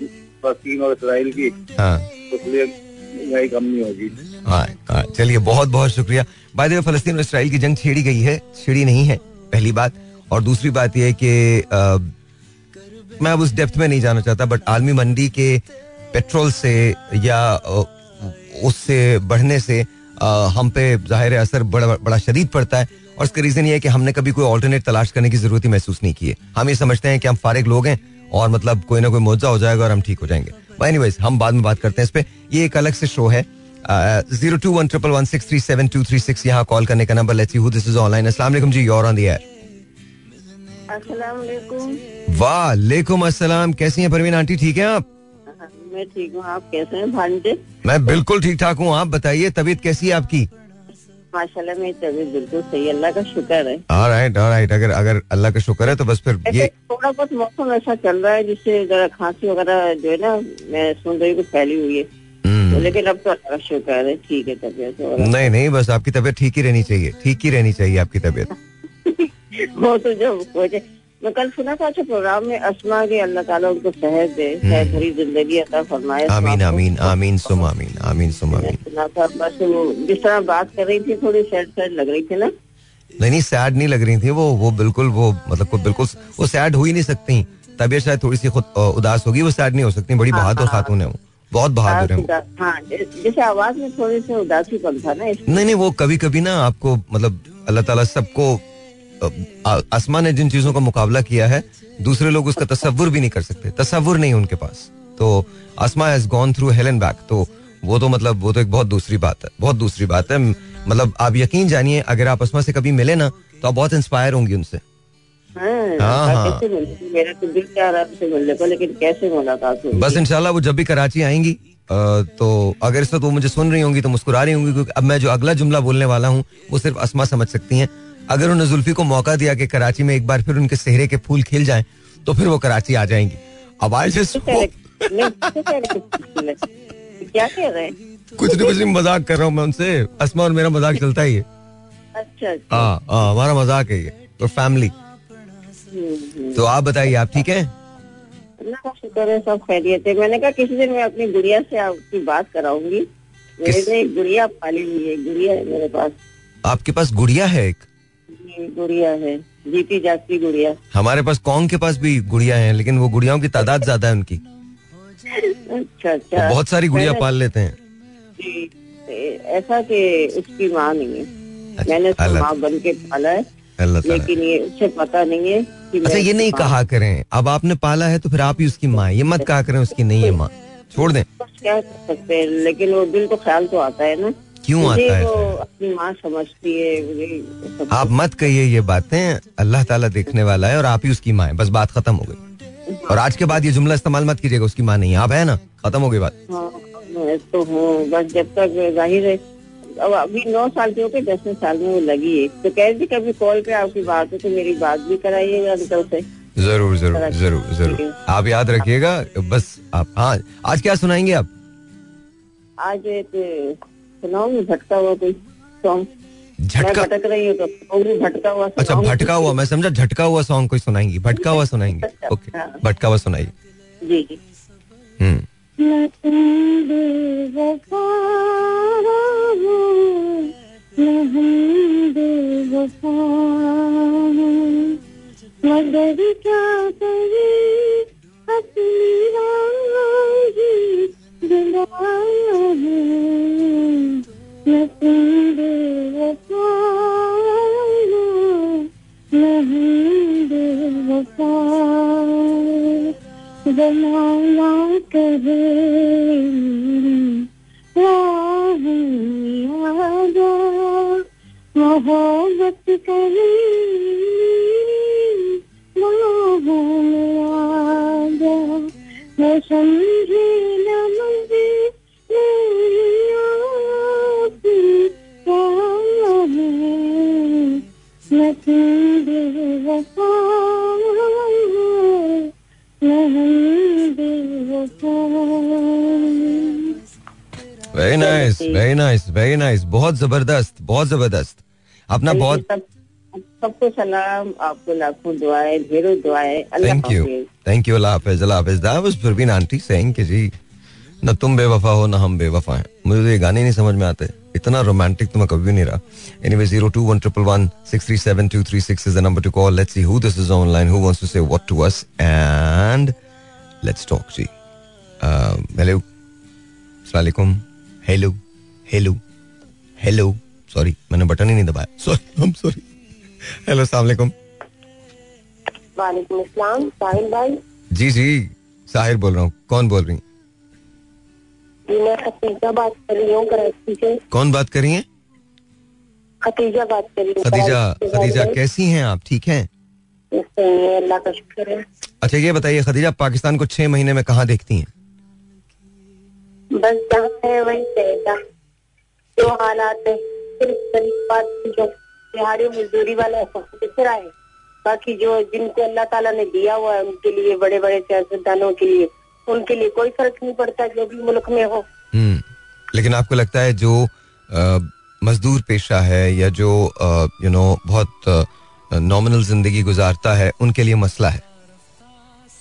फलस्तीन और इसराइल की। हाँ। इसलिए महँगाई कम नहीं होगी। alright, alright. चलिए बहुत बहुत शुक्रिया। बाय द फलस्तीन और इसराइल की जंग छेड़ी गई है छिड़ी नहीं है पहली बात। और दूसरी बात यह है कि मैं अब उस डेप्थ में नहीं जाना चाहता बट आलमी मंडी के पेट्रोल से या उससे बढ़ने से हम पे ज़ाहिर असर बड़ा बड़ा शदीद पड़ता है। और इसका रीजन ये है कि हमने कभी कोई ऑल्टरनेट तलाश करने की ज़रूरत ही महसूस नहीं की है। हम ये समझते हैं कि हम फारिग लोग हैं और मतलब कोई ना कोई मुआवजा हो जाएगा और हम ठीक हो जाएँगे। एनीवेज हम बाद में बात करते हैं इस पे। ये एक अलग से शो है। Zero two one triple one six three seven two three six यहाँ कॉल करने का number let's see who this is online अस्सलाम जी योर ऑन द एयर वालेकुम अस्सलाम कैसी हैं परवीन आंटी ठीक हैं आप? हाँ, मैं ठीक हूँ आप कैसे हैं भांजे? मैं बिल्कुल ठीक ठाक हूँ आप बताइए तबीयत कैसी है आपकी? माशाल्लाह मेरी तबीयत बिल्कुल सही अल्लाह का शुक्र है। ऑलराइट ऑलराइट अगर अगर अल्लाह का शुक्र है तो बस फिर ये थोड़ा बहुत मौसम ऐसा चल रहा है जिससे जरा खांसी वगैरह जो है ना मैं सुन रही हूँ फैली हुई है। तो हम्म, लेकिन अब तो अल्लाह का शुक्र है ठीक है तबीयत नहीं नहीं बस आपकी तबीयत ठीक ही रहनी चाहिए ठीक ही रहनी चाहिए आपकी तबीयत। वो तो जब मैं कल सुना था अच्छा प्रोग्राम में असमा के अल्लाह ताला उनको सेहत दे सेहत भरी ज़िंदगी अता फरमाए आमीन आमीन आमीन सुम आमीन आमीन सुम आमीन। सुना था बस वो जिस तरह बात कर रही थी थोड़ी सैड सैड लग रही थी ना। नहीं नहीं सैड नहीं लग रही थी वो वो बिल्कुल वो मतलब को बिल्कुल वो सैड हो ही नहीं सकती। तबीयत शायद थोड़ी सी खुद उदास होगी वो सैड नहीं हो सकती बड़ी हाँ, बहादुर हाँ। खातून है वो बहुत बहादुर है हाँ जैसे आवाज़ में थोड़ी सी उदासी कम था ना नहीं नहीं वो कभी कभी ना आपको मतलब अल्लाह ताला सबको आ- आसमान ने जिन चीज़ों का मुकाबला किया है दूसरे लोग उसका तस्वुर भी नहीं कर सकते। तस्वुर नहीं उनके पास। तो Asma has gone through hell and back तो वो तो मतलब वो तो एक बहुत दूसरी बात है बहुत दूसरी बात है। मतलब आप यकीन जानिए अगर आप आसमा से कभी मिले ना तो आप बहुत इंस्पायर होंगी उनसे। हाँ, हाँ, हाँ। मेरा तो बस इंशाल्लाह वो जब भी कराची आएँगी तो अगर इस वक्त वो मुझे सुन रही होंगी तो मुस्कुरा रही होंगी क्योंकि अब मैं जो अगला जुमला बोलने वाला हूँ वो सिर्फ़ असमा समझ सकती हैं। अगर उन्हें जुल्फी को मौका दिया कि कराची में एक बार फिर उनके सेहरे के फूल खिल जाएँ तो फिर वो कराची आ जाएँगी। अब आई जस्ट? क्या कह रहे हैं कुछ नहीं कुछ नहीं मज़ाक कर रहा हूँ मैं उनसे। असमा और मेरा मज़ाक चलता ही है। अच्छा अच्छा। हाँ हाँ हमारा मज़ाक है ये तो फैमिली हम्म। तो आप बताइए आप ठीक हैं? अल्लाह का शुक्र है सब खैरियत है। मैंने कहा किसी दिन मैं अपनी गुड़िया से आपकी बात कराऊँगी। मेरे ने एक गुड़िया पाली हुई है गुड़िया है मेरे पास। आपके पास गुड़िया है एक? गुड़िया है जीती जागती गुड़िया। हमारे पास कॉन्ग के पास भी गुड़िया है लेकिन वो गुड़ियाओं की तादाद ज़्यादा है उनकी। अच्छा अच्छा। बहुत सारी गुड़िया पाल लेते हैं। ऐसा कि उसकी माँ नहीं है। अच्छा, मैंने उसको माँ बन के पाला है लेकिन ये उसे पता नहीं है कि अच्छा ये नहीं कहा करें अब आपने पाला है तो फिर आप ही उसकी माँ ये मत कहा करें उसकी नहीं है माँ। छोड़ दें। क्या कर सकते हैं लेकिन वो दिल को ख्याल तो आता है ना। क्यों आता है अपनी माँ समझती है आप मत कहिए ये बातें अल्लाह ताला देखने वाला है और आप ही उसकी माँ है। बस बात खत्म हो गई। और आज के बाद ये जुमला इस्तेमाल मत कीजिएगा उसकी माँ नहीं आप है ना? खत्म हो गई बात। हाँ, तो हूँ। बस जब तक ज़ाहिर है अब अभी नौ साल की हो गई दसवें साल में वो लगी है। तो कह रही कभी कॉल पे आपकी बात हो तो मेरी बात भी कराइएगा अंकल से। ज़रूर ज़रूर ज़रूर ज़रूर। आप याद रखिएगा बस आप हाँ आज क्या सुनाएँगे आप? आज एक सुनाओ भटका हुआ कोई सॉन्ग मैं झटका भटक रही हूँ तो भटका हुआ अच्छा भटका हुआ मैं समझा झटका हुआ सॉन्ग कोई सुनाएँगी भटका हुआ सुनाएँगे। ओके भटका हुआ सुनाइए। जी जी। हम्म। हो, हो, मगर क्या करे? अपनी राही जुदाया है न तुम बेवफा हो, न हम बेवफा हो। जमाना करे राजा मोहब्बत करे राजा very nice very nice very nice बहुत ज़बरदस्त बहुत ज़बरदस्त। अपना बहुत सबको सलाम आपको लाखों दुआएँ ढेरों दुआएँ। थैंक यू थैंक यू अल्लाह हाफिज अल्लाह हाफिज। That was Parveen aunty saying कि जी। न तुम बेवफा हो ना हम बेवफा हैं। मुझे तो ये गाने नहीं समझ में आते। इतना रोमांटिक तो मैं कभी भी नहीं रहा। Anyway zero two one triple one six three seven two three six is the number to call let's see who this is online who wants to say what to us and let's talk ji hello अस्सलाम वालेकुम hello hello hello sorry मैंने button ही नहीं दबाया। Sorry I am sorry hello अस्सलाम वालेकुम वालेकुम अस्सलाम साहिल भाई जी जी साहिर बोल रहा हूँ। कौन बोल रही हैं? जी मैं खतीजा बात कर रही हूँ कराची से। कौन बात कर रही हैं? खतीजा बात कर रही हूँ। खदीजा बात कैसी हैं आप? ठीक हैं? अल्लाह का शुक्र है। अच्छा ये बताइए खदीजा पाकिस्तान को छह महीने में कहाँ देखती हैं? बस जहाँ है वही जो हालात है मजदूरी वाला है बाकी जो जिनको अल्लाह ताला ने दिया हुआ है उनके लिए बड़े बड़े सियासतदानों के लिए उनके लिए कोई फ़र्क नहीं पड़ता जो भी मुल्क में हो। हम्म लेकिन आपको लगता है जो मजदूर पेशा है या जो यू नो बहुत नॉमिनल ज़िंदगी गुजारता है उनके लिए मसला है?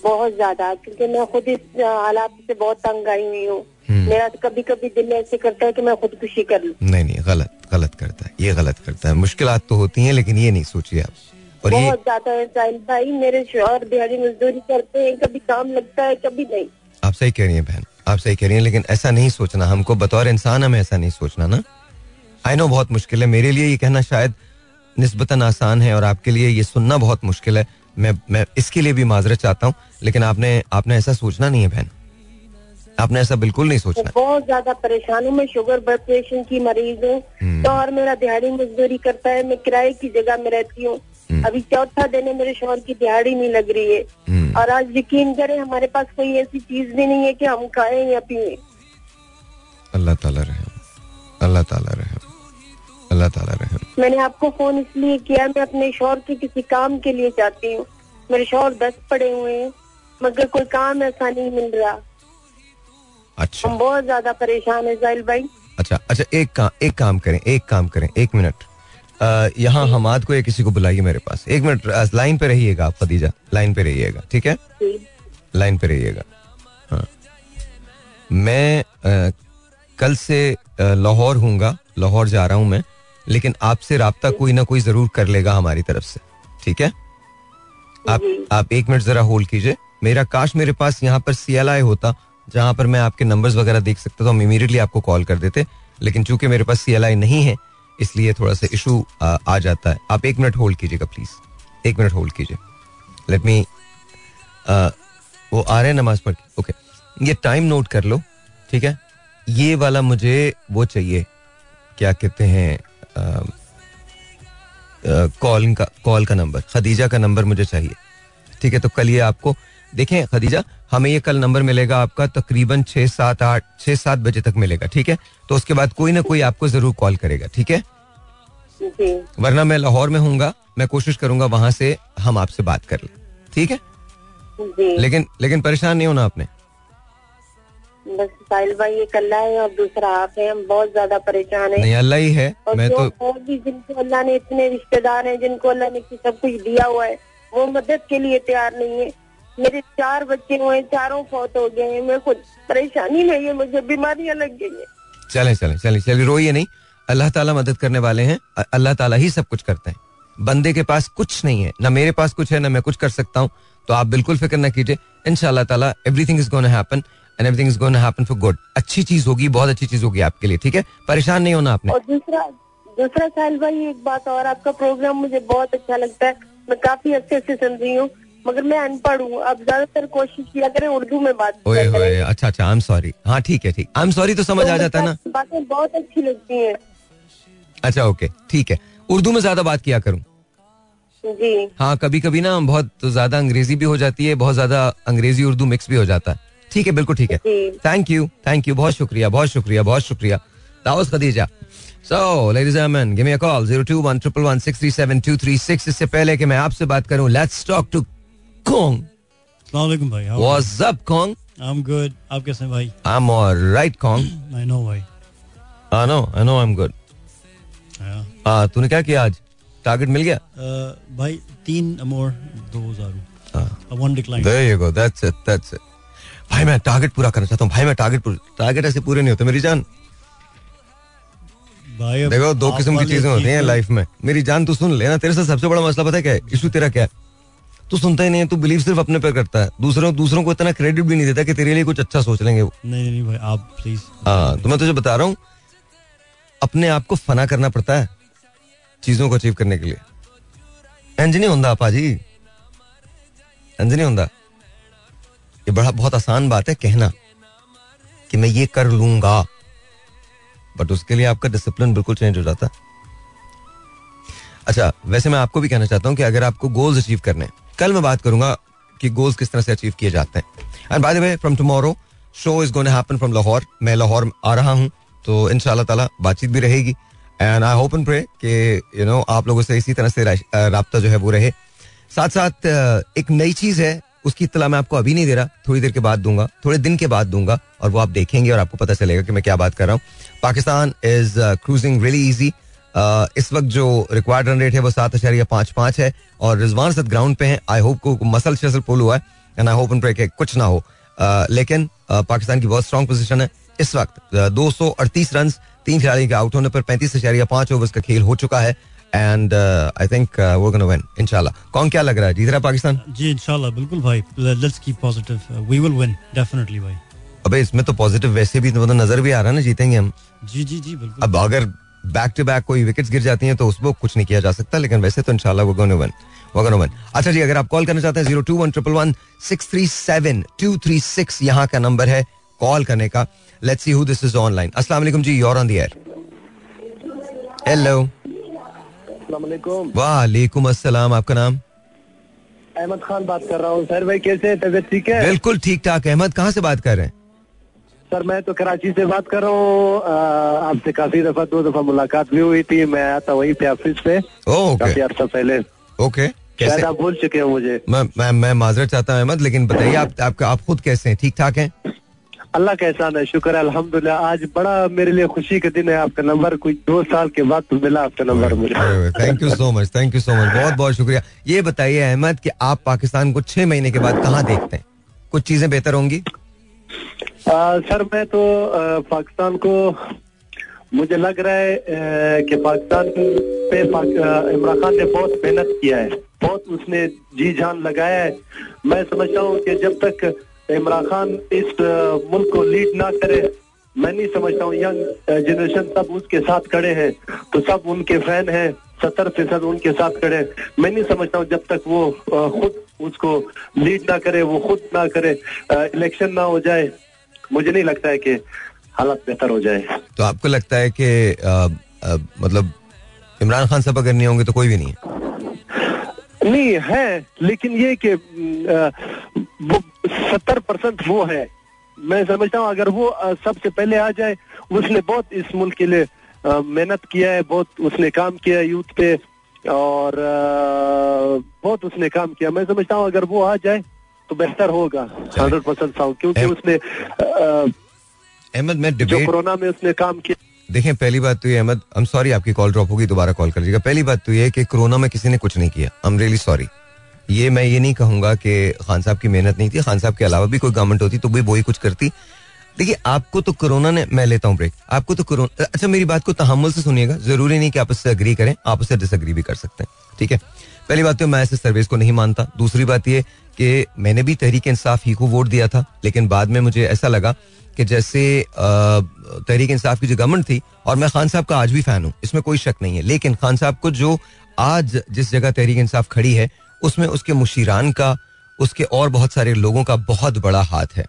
बहुत ज़्यादा क्योंकि मैं खुद इस हालात से बहुत तंग आई हुई हूँ। हम्म। मेरा तो कभी कभी दिल ऐसे करता है कि मैं खुदकुशी कर लूँ। नहीं नहीं गलत गलत करता है ये गलत करता है। मुश्किलात तो होती हैं लेकिन ये नहीं सोचिए आप। और ये बहुत ज़्यादा है साहिल भाई मेरे शोहर दिहाड़ी मजदूरी करते हैं कभी काम लगता है कभी नहीं आप सही कह रही हैं बहन आप सही कह रही हैं लेकिन ऐसा नहीं सोचना हमको बतौर इंसान हमें ऐसा नहीं सोचना ना आई नो बहुत मुश्किल है मेरे लिए ये कहना शायद निस्बतन आसान है और आपके लिए ये सुनना बहुत मुश्किल है मैं मैं इसके लिए भी माजरत चाहता हूँ लेकिन आपने आपने ऐसा सोचना नहीं है बहन आपने ऐसा बिल्कुल नहीं सोचना बहुत ज़्यादा परेशान हूँ मैं शुगर ब्लड प्रेशर की मरीज़ हूँ हम्म। तो और मेरा दिहाड़ी मजदूरी करता है मैं किराए की जगह में रहती हूँ। अभी चौथा दिन है मेरे शोहर की दिहाड़ी नहीं लग रही है। हम्म, और आज यकीन करें हमारे पास कोई ऐसी चीज़ भी नहीं है कि हम खाएँ या पिए। अल्लाह ताला रहम। अल्लाह ताला रहम। अल्लाह ताला रहम। मैंने आपको फ़ोन इसलिए किया मैं अपने शोहर के किसी काम के लिए चाहती हूँ। मेरे शोहर दस पड़े हुए हैं मगर कोई काम ऐसा नहीं मिल रहा। अच्छा। हम बहुत ज़्यादा परेशान है जाहिल भाई। अच्छा अच्छा एक काम एक काम करें एक काम करें एक मिनट। यहाँ हमाद को या किसी को बुलाइए मेरे पास। एक मिनट लाइन पे रहिएगा आप खदीजा। लाइन पे रहिएगा ठीक है? लाइन पे रहिएगा। हाँ। मैं अ, कल से लाहौर हूँगा। लाहौर जा रहा हूँ मैं। लेकिन आपसे रबता कोई ना कोई ज़रूर कर लेगा हमारी तरफ़ से ठीक है? आप आप एक मिनट जरा होल्ड कीजिए। मेरा काश मेरे पास यहाँ पर सी होता जहाँ पर मैं आपके नंबर्स वगैरह देख सकता था। हम इमीडिएटली आपको कॉल कर देते। लेकिन चूँकि मेरे पास सी एल आई नहीं है इसलिए थोड़ा सा इशू आ जाता है। आप एक मिनट होल्ड कीजिएगा प्लीज़ एक मिनट होल्ड कीजिए। लेट मी वो आ रहे हैं नमाज़ पढ़ ओके ये टाइम नोट कर लो, ठीक है? ये वाला मुझे, वो चाहिए। क्या कहते हैं कॉल का कॉल का नंबर खदीजा का नंबर मुझे चाहिए। ठीक है तो कल ये आपको, देखें खदीजा हमें ये कल नंबर मिलेगा आपका तकरीबन छः सात आठ छः सात बजे तक मिलेगा ठीक है? तो उसके बाद कोई ना कोई आपको ज़रूर कॉल करेगा ठीक है? वरना मैं लाहौर में हूँ मैं कोशिश करूँगा वहाँ से हम आपसे बात कर लें ठीक है? लेकिन लेकिन परेशान नहीं होना आपने? बस साहिल भाई एक अल्लाह है और दूसरा आप है हम बहुत ज़्यादा परेशान हैं। नहीं अल्लाह ही है और मैं तो और भी जिनको अल्लाह ने इतने रिश्तेदार हैं जिनको अल्लाह ने सब कुछ दिया हुआ है वो मदद के लिए तैयार नहीं है। मेरे चार बच्चे हुए चारों फौत हो गए हैं। मैं खुद परेशानी में ये मुझे बीमारियाँ लग गई हैं। चले चले चलें चलिए रोइए नहीं। अल्लाह ताला मदद करने वाले हैं। अल्लाह ताला ही सब कुछ करते हैं। बंदे के पास कुछ नहीं है। ना मेरे पास कुछ है ना मैं कुछ कर सकता हूँ। तो आप बिल्कुल फ़िक्र ना कीजिए। इन ताला everything is gonna happen and everything is gonna happen for good अच्छी चीज़ होगी बहुत अच्छी चीज़ होगी आपके लिए ठीक है? परेशान नहीं होना आपने। और दूसरा दूसरा साहिल भाई एक बात और आपका प्रोग्राम मुझे बहुत अच्छा लगता है। मैं काफ़ी अच्छे से सुन रही हूँ। मगर मैं अनपढ़ हूँ। आप ज़्यादातर कोशिश किया करें उर्दू में बात ओए होए अच्छा अच्छा आई एम सॉरी हाँ ठीक है ठीक। आई एम सॉरी तो समझ तो आ जाता है ना बातें बहुत अच्छी लगती हैं। अच्छा ओके ठीक है। उर्दू में ज़्यादा बात किया करूँ? जी। हाँ कभी कभी ना बहुत ज़्यादा अंग्रेज़ी भी हो जाती है बहुत ज़्यादा अंग्रेज़ी उर्दू मिक्स भी हो जाता है। ठीक है बिल्कुल ठीक है। थैंक यू थैंक यू बहुत शुक्रिया बहुत शुक्रिया बहुत शुक्रिया। Davos Khadija so ladies and give me a call 02111637236 इससे पहले कि मैं आपसे बात करूँ let's talk to bhai. How are what's up Kong you? I'm good. आप कैसे हैं भाई? आई एम ऑलराइट कोंग I know भाई. I know I know I am good. हाँ तूने क्या किया आज टारगेट मिल गया Uh, भाई तीन more दो जारू. हाँ। Uh, one decline. There you go that's it that's it भाई मैं टारगेट पूरा करना चाहता हूँ भाई मैं टारगेट टारगेट ऐसे पूरे नहीं होते मेरी जान भाई देखो दो किस्म की चीज़ें होती हैं लाइफ में मेरी जान तू सुन लेना तेरे से सबसे बड़ा मसला पता है क्या है इशू तेरा क्या है तू सुनता ही नहीं है तू बिलीव सिर्फ़ अपने पे करता है। दूसरों दूसरों को इतना क्रेडिट भी नहीं देता कि तेरे लिए कुछ अच्छा सोच लेंगे वो। नहीं नहीं भाई आप प्लीज़ हाँ तो मैं तुझे बता रहा हूँ अपने आप को फना करना पड़ता है चीज़ों को अचीव करने के लिए। इंज नहीं होता पाजी इंज नहीं होता ये बड़ा बहुत आसान बात है कहना कि मैं ये कर लूँगा। बट उसके लिए आपका डिसिप्लिन बिल्कुल चेंज हो जाता। है अच्छा वैसे मैं आपको भी कहना चाहता हूँ कि अगर आपको गोल्स अचीव करने हैं, कल मैं बात करूँगा कि गोल्स किस तरह से अचीव किए जाते हैं। And by the way from tomorrow show is gonna happen from Lahore मैं लाहौर आ रहा हूँ तो इन ताला बातचीत भी रहेगी। And I hope and pray कि यू नो आप लोगों से इसी तरह से राब्ता जो है वो रहे। साथ साथ एक नई चीज़ है, उसकी इतला मैं आपको अभी नहीं दे रहा, थोड़ी देर के बाद दूँगा, थोड़े दिन के बाद दूँगा, और वो आप देखेंगे और आपको पता चलेगा कि मैं क्या बात कर रहा हूँ। Pakistan is cruising really easy इस वक्त जो रिक्वायर्ड रन रेट है वो सात अशारिया पाँच पाँच है और रिजवान सद ग्राउंड पे है। आई होप को मसल शसल पुल हुआ है and I hope and pray कुछ ना हो। लेकिन पाकिस्तान की बहुत स्ट्रॉन्ग पोजीशन है। इस वक्त दो सौ अड़तीस रन तीन खिलाड़ी के आउट होने पर पैंतीस अशारिया पाँच ओवर्स का खेल हो चुका है एंड आई थिंक वो गोना विन इंशाल्लाह। कौन क्या लग रहा है? जीत रहा पाकिस्तान? जी इंशाल्लाह बिल्कुल भाई। Let's keep positive we will win definitely भाई। अबे इसमें तो पॉजिटिव वैसे भी मतलब नज़र भी आ रहा है ना जीतेंगे हम। जी जी जी बिल्कुल। अब अगर बैक टू बैक कोई विकेट्स गिर जाती हैं तो उसको कुछ नहीं किया जा सकता लेकिन वैसे तो इंशाल्लाह वो गोना विन अच्छा जी अगर आप कॉल करना चाहते हैं zero two one triple one six three seven two three six यहाँ का नंबर है कॉल करने का. Let's see who this is online अस्सलाम वालेकुम जी your on the air hello वालेकुम वालेकुम अस्सलाम आपका नाम? अहमद खान बात कर रहा हूँ। सर भाई कैसे हैं? तबीयत ठीक है? बिल्कुल ठीक ठाक अहमद कहाँ से बात कर रहे हैं? सर मैं तो कराची से बात कर रहा हूँ। आपसे काफ़ी दफ़ा दो दफ़ा मुलाकात भी हुई थी। मैं आया था वहीं पे ऑफ़िस पे। ओके काफ़ी अर्सा पहले। ओके शायद आप भूल चुके हैं मुझे। मैं मैं मैं माजरत चाहता हूँ अहमद लेकिन बताइए आप आपका आप खुद कैसे हैं? ठीक ठाक हैं? अल्लाह का एहसान है शुक्र है अल्हम्दुलिल्लाह। आज बड़ा मेरे लिए खुशी का दिन है आपका नंबर। कुछ दो साल के बाद तो मिला आपका नंबर मुझे। Thank you so much thank you so much बहुत बहुत शुक्रिया। ये बताइए अहमद कि आप पाकिस्तान को छह महीने के बाद कहाँ देखते हैं? कुछ चीज़ें बेहतर होंगी? सर, मैं तो पाकिस्तान को, मुझे लग रहा है कि पाकिस्तान पे इमरान खान ने बहुत मेहनत किया है, बहुत उसने जी जान लगाया है। मैं समझता हूँ कि जब तक इमरान खान इस मुल्क को लीड ना करे, मैं नहीं समझता हूँ, यंग जनरेशन सब उसके साथ खड़े हैं तो सब उनके फ़ैन हैं, सत्तर फ़ीसद उनके साथ खड़े मैं नहीं समझता हूँ जब तक वो खुद उसको लीड ना करे, वो खुद ना करे इलेक्शन ना हो जाए मुझे नहीं लगता है कि हालत बेहतर हो जाए। तो आपको लगता है कि मतलब इमरान खान सब अगर नहीं होंगे तो कोई भी नहीं है? नहीं है लेकिन ये कि वो सत्तर परसेंट वो है। मैं समझता हूँ अगर वो सबसे पहले आ जाए उसने बहुत इस मुल्क के लिए मेहनत किया है बहुत उसने काम किया है यूथ पे और बहुत उसने काम किया। मैं समझता हूँ अगर वो आ जाए तो बेहतर होगा हंड्रेड परसेंट क्योंकि उसने अहमद मैं जो कोरोना में उसने काम किया। देखें पहली बात तो ये अहमद आई एम सॉरी आपकी कॉल ड्रॉप होगी दोबारा कॉल कर लीजिएगा पहली बात तो ये कि कोरोना में किसी ने कुछ नहीं किया। आई एम रियली सॉरी ये मैं ये नहीं कहूँगा कि खान साहब की मेहनत नहीं थी खान साहब के अलावा भी कोई गवर्नमेंट होती तो भी वही कुछ करती। देखिए आपको तो कोरोना ने मैं लेता हूँ ब्रेक आपको तो कोरोना अच्छा मेरी बात को तहमुल से सुनिएगा। ज़रूरी नहीं कि आप उससे अग्री करें आप उससे डिसअग्री भी कर सकते हैं। ठीक है? पहली बात तो मैं ऐसे सर्विस को नहीं मानता। दूसरी बात ये कि मैंने भी तहरीक इंसाफ ही को वोट दिया था, लेकिन बाद में मुझे ऐसा लगा कि जैसे तहरीक इंसाफ की जो गवर्नमेंट थी, और मैं खान साहब का आज भी फ़ैन हूँ, इसमें कोई शक नहीं है। लेकिन खान साहब को जो आज जिस जगह तहरीक इंसाफ खड़ी है, उसमें उसके मुशीरान का, उसके और बहुत सारे लोगों का बहुत बड़ा हाथ है।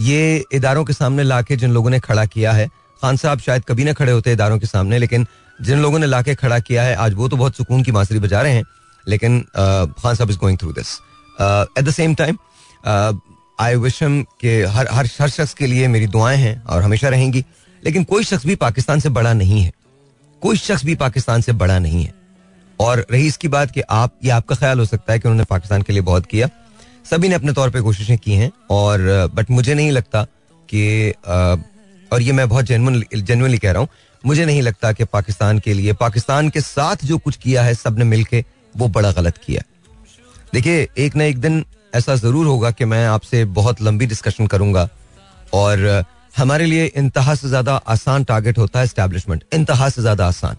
ये इदारों के सामने लाके जिन लोगों ने खड़ा किया है, खान साहब शायद कभी ना खड़े होते इदारों के सामने, लेकिन जिन लोगों ने लाके खड़ा किया है, आज वो तो बहुत सुकून की बांसुरी बजा रहे हैं। लेकिन खान साहब is going through this at the same time I wish him कि हर हर हर शख्स के लिए मेरी दुआएँ हैं और हमेशा रहेंगी। लेकिन कोई शख्स भी पाकिस्तान से बड़ा नहीं है। कोई शख्स भी पाकिस्तान से बड़ा नहीं है। और रही इसकी बात कि आप, ये आपका ख्याल हो सकता है कि उन्होंने पाकिस्तान के लिए बहुत किया। सभी ने अपने तौर पे कोशिशें की हैं और बट मुझे नहीं लगता कि और ये मैं बहुत जेनवन जेनवनली कह रहा हूँ, मुझे नहीं लगता कि पाकिस्तान के लिए, पाकिस्तान के साथ जो कुछ किया है सबने मिलके वो बड़ा गलत किया। देखिए, एक ना एक दिन ऐसा ज़रूर होगा कि मैं आपसे बहुत लंबी डिस्कशन करूँगा और हमारे लिए इंतहा से ज़्यादा आसान टारगेट होता है स्टैब्लिशमेंट इंतहा से ज़्यादा आसान।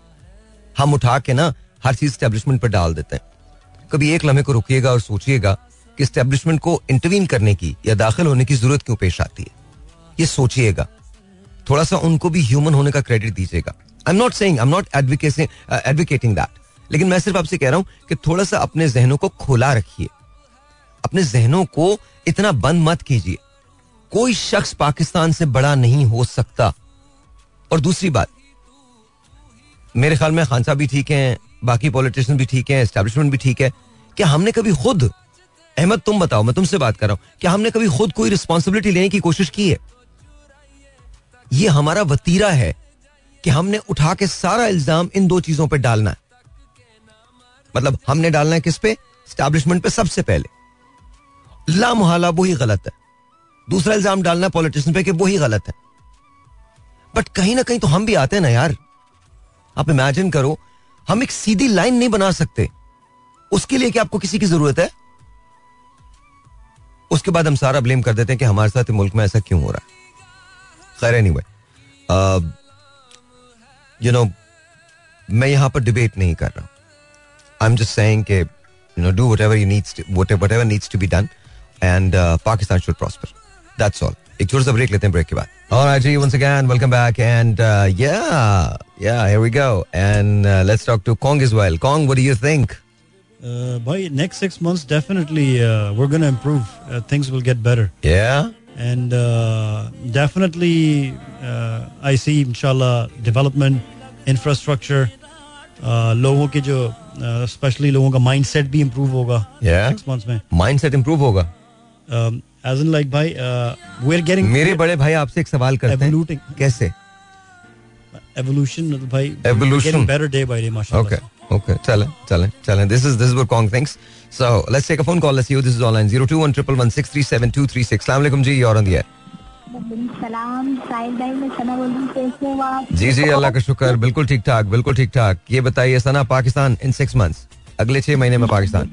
हम उठा के ना हर चीज़ स्टैब्लिशमेंट पर डाल देते हैं। कभी एक लम्हे को रुकिएगा और सोचिएगा कि स्टैब्लिशमेंट को इंटरवीन करने की या दाखिल होने की ज़रूरत क्यों पेश आती है। ये सोचिएगा। थोड़ा सा उनको भी ह्यूमन होने का क्रेडिट दीजिएगा। I am not saying I am not advocating that लेकिन मैं सिर्फ़ आपसे कह रहा हूँ कि थोड़ा सा अपने जहनों को खुला रखिए। अपने जहनों को इतना बंद मत कीजिए। कोई शख्स पाकिस्तान से बड़ा नहीं हो सकता। और दूसरी बात, मेरे ख्याल में खान साहब भी ठीक हैं, बाकी पॉलिटिशियन भी ठीक हैं एस्टेब्लिशमेंट भी ठीक है। क्या हमने कभी खुद, अहमद तुम बताओ, मैं तुमसे बात कर रहा हूँ, क्या हमने कभी खुद कोई रिस्पॉन्सिबिलिटी लेने की कोशिश की है? ये हमारा वतीरा है कि हमने उठा के सारा इल्ज़ाम इन दो चीज़ों पर डालना है। मतलब हमने डालना है किस पे? स्टैब्लिशमेंट पे सबसे पहले। ला मुहाला वही गलत है। दूसरा इल्ज़ाम डालना पॉलिटिशियन पे कि वही गलत है। बट कहीं ना कहीं तो हम भी आते हैं ना यार। आप इमेजिन करो, हम एक सीधी लाइन नहीं बना सकते। उसके लिए कि आपको किसी की ज़रूरत है? उसके बाद हम सारा ब्लेम कर देते हैं कि हमारे साथ मुल्क में ऐसा क्यों हो रहा है। खैर एनी यू नो मैं यहाँ पर डिबेट नहीं कर रहा आई एम जस्ट सेइंग कि you know do whatever you needs whatever needs to be done and Pakistan should prosper that's all एक छोटा सा ब्रेक लेते हैं ब्रेक के बाद Alright, G, once again, welcome back. And uh, yeah, yeah, here we go. And uh, let's talk to Kong as well. Kong, what do you think? Uh, by next six months, definitely uh, we're going to improve. Uh, things will get better. Yeah? And uh, definitely, uh, I see, inshallah, development, infrastructure, uh, लोगों के जो Uh, specially लोगों का mindset भी improve होगा six months में। Mindset improve होगा। As in like भाई वी आर गेटिंग मेरे बड़े भाई आपसे एक सवाल करते हैं। कैसे? एवोल्यूशन मतलब भाई evolution better day by day माशाल्लाह। ओके ओके चलें चलें चलें। दिस इज़ दिस सलाम साहिल भाई मैं सना बोल रही कैसे हो आप? जी जी अल्लाह का शुक्र बिल्कुल ठीक ठाक बिल्कुल ठीक ठाक। ये बताइए Sana Pakistan in six months अगले छह महीने में पाकिस्तान?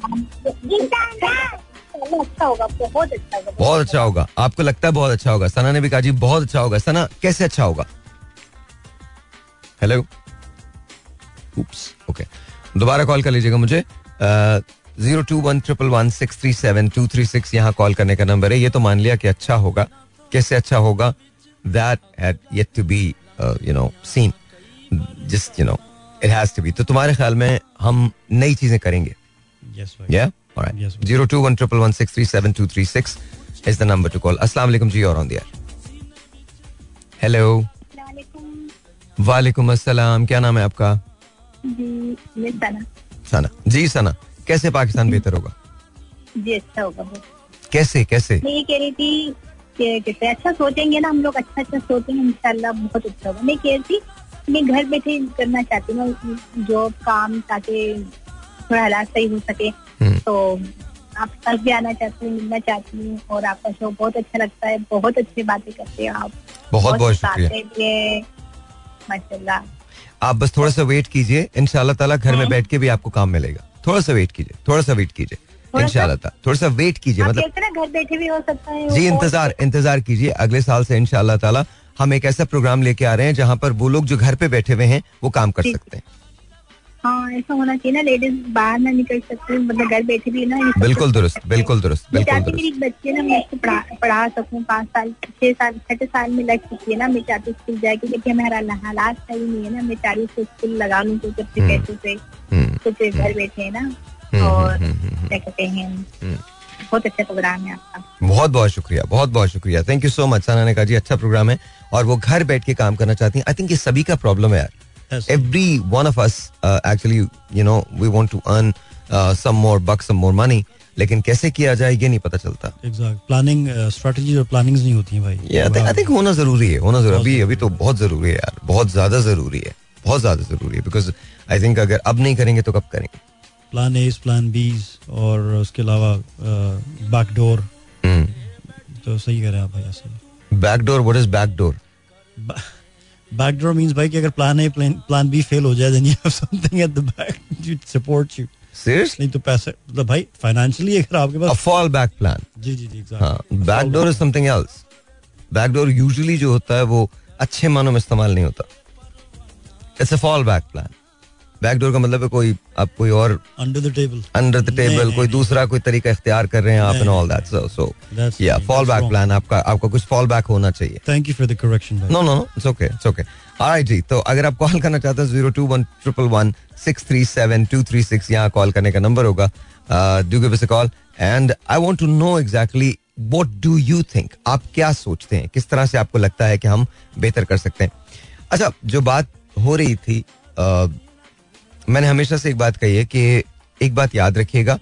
अच्छा होगा बहुत अच्छा होगा बहुत अच्छा होगा आपको लगता है बहुत अच्छा होगा? सना ने भी कहा जी बहुत अच्छा होगा। सना कैसे अच्छा होगा? हेलो ओके दोबारा कॉल कर लीजिएगा मुझे। Zero two one triple one six three seven two three six यहाँ कॉल करने का नंबर है। ये तो मान लिया कि अच्छा होगा। कैसे अच्छा होगा? That had yet to be you know seen just you know it has to be तो तुम्हारे ख्याल में हम नई चीज़ें करेंगे? Two one triple one six three seven two three six is the number to call. Assalamu alaikum जी और on the air. वालेकुम अस्सलाम क्या नाम है आपका जी सना सना जी सना कैसे पाकिस्तान बेहतर होगा जी अच्छा होगा कैसे कैसे मैं ये कह रही थी कि कितने अच्छा सोचेंगे ना हम लोग अच्छा अच्छा सोचेंगे इंशाल्लाह बहुत अच्छा होगा। मैं कह रही मैं घर बैठे करना चाहती हूँ जॉब काम ताकि थोड़ा हालात सही हो सके। हम्म। तो आप पास भी आना चाहती हूँ मिलना चाहती हूँ और आपका शो बहुत अच्छा लगता है बहुत अच्छी बातें करते हो आप। बहुत बहुत शुक्रिया। है माशाल्लाह। आप बस थोड़ा सा वेट कीजिए इंशाल्लाह ताला घर में बैठ के भी आपको काम मिलेगा। थोड़ा सा वेट कीजिए थोड़ा सा वेट कीजिए। ताला थोड़ा सा वेट कीजिए मतलब घर बैठे भी हो सकता है जी इंतज़ार इंतज़ार कीजिए अगले साल से इंशाल्लाह ताला हम एक ऐसा प्रोग्राम लेके आ रहे हैं जहाँ पर वो लोग जो घर पे बैठे हुए हैं वो काम कर सकते हैं। हाँ ऐसा होना चाहिए ना लेडीज़ बाहर ना निकल सकती मतलब घर बैठे भी ना बिल्कुल दुरुस्त बिल्कुल दुरुस्त बिल्कुल चाहती मेरी दुरुस्त। ना मैं उसको पढ़ा सकूँ पाँच साल छह साल छठे साल में लग चुकी है ना मैं चाहती स्कूल लेकिन हमारा हालात सही नहीं है ना मैं चाह रही उसको स्कूल लगा लूँ हम्म। से हम्म, कुछ घर बैठे है ना। हम्म, और हम्म, हम्म, हम्म। क्या कहते हैं। बहुत अच्छा प्रोग्राम है आपका। बहुत बहुत शुक्रिया बहुत बहुत शुक्रिया। Thank you so much Sana ने कहा जी अच्छा प्रोग्राम है। और वो घर बैठ के काम करना चाहती हैं। आई थिंक ये सभी का प्रॉब्लम है यार। Of us uh, actually you know we want to earn uh, some more bucks some more money. लेकिन कैसे किया जाए ये नहीं पता चलता। एग्जैक्ट प्लानिंग स्ट्रेटजी और प्लानिंग्स नहीं होती हैं भाई। ये आई थिंक होना ज़रूरी है होना ज़रूरी अभी अभी तो बहुत ज़रूरी है यार। बहुत ज़्यादा ज़रूरी है। बहुत ज़्यादा ज़रूरी है। बिकॉज़ आई थिंक अगर अब नहीं करेंगे तो कब करेंगे? प्लान एज प्लान बीज और उसके अलावा बैकडोर तो सही कह रहे हैं आप भाई ऐसे। Backdoor what is backdoor backdoor means भाई कि अगर plan A plan B fail हो जाए then you have something at the back to support you seriously तो पैसे मतलब भाई फाइनेंशियली अगर आपके पास फॉल बैक प्लान जी जी जी हाँ exact backdoor is something else backdoor usually जो होता है वो अच्छे मानों में इस्तेमाल नहीं होता। It's a fall back plan backdoor का मतलब है कोई आप कोई और under the table under the table कोई दूसरा कोई तरीका इख्तियार कर रहे हैं आप and all that so so या फॉल बैक प्लान आपका आपका कुछ फॉल बैक होना चाहिए। Thank you for the correction no no no it's okay it's okay alright जी तो अगर आप कॉल करना चाहते हैं zero two one triple one six three seven two three six यहाँ कॉल करने का नंबर होगा। Do give us a call and I want to know exactly what do you think आप क्या सोचते हैं? किस तरह से आपको लगता है कि हम बेहतर कर सकते हैं? अच्छा जो बात हो रही थी अ, मैंने हमेशा से एक बात कही है कि एक बात याद रखिएगा,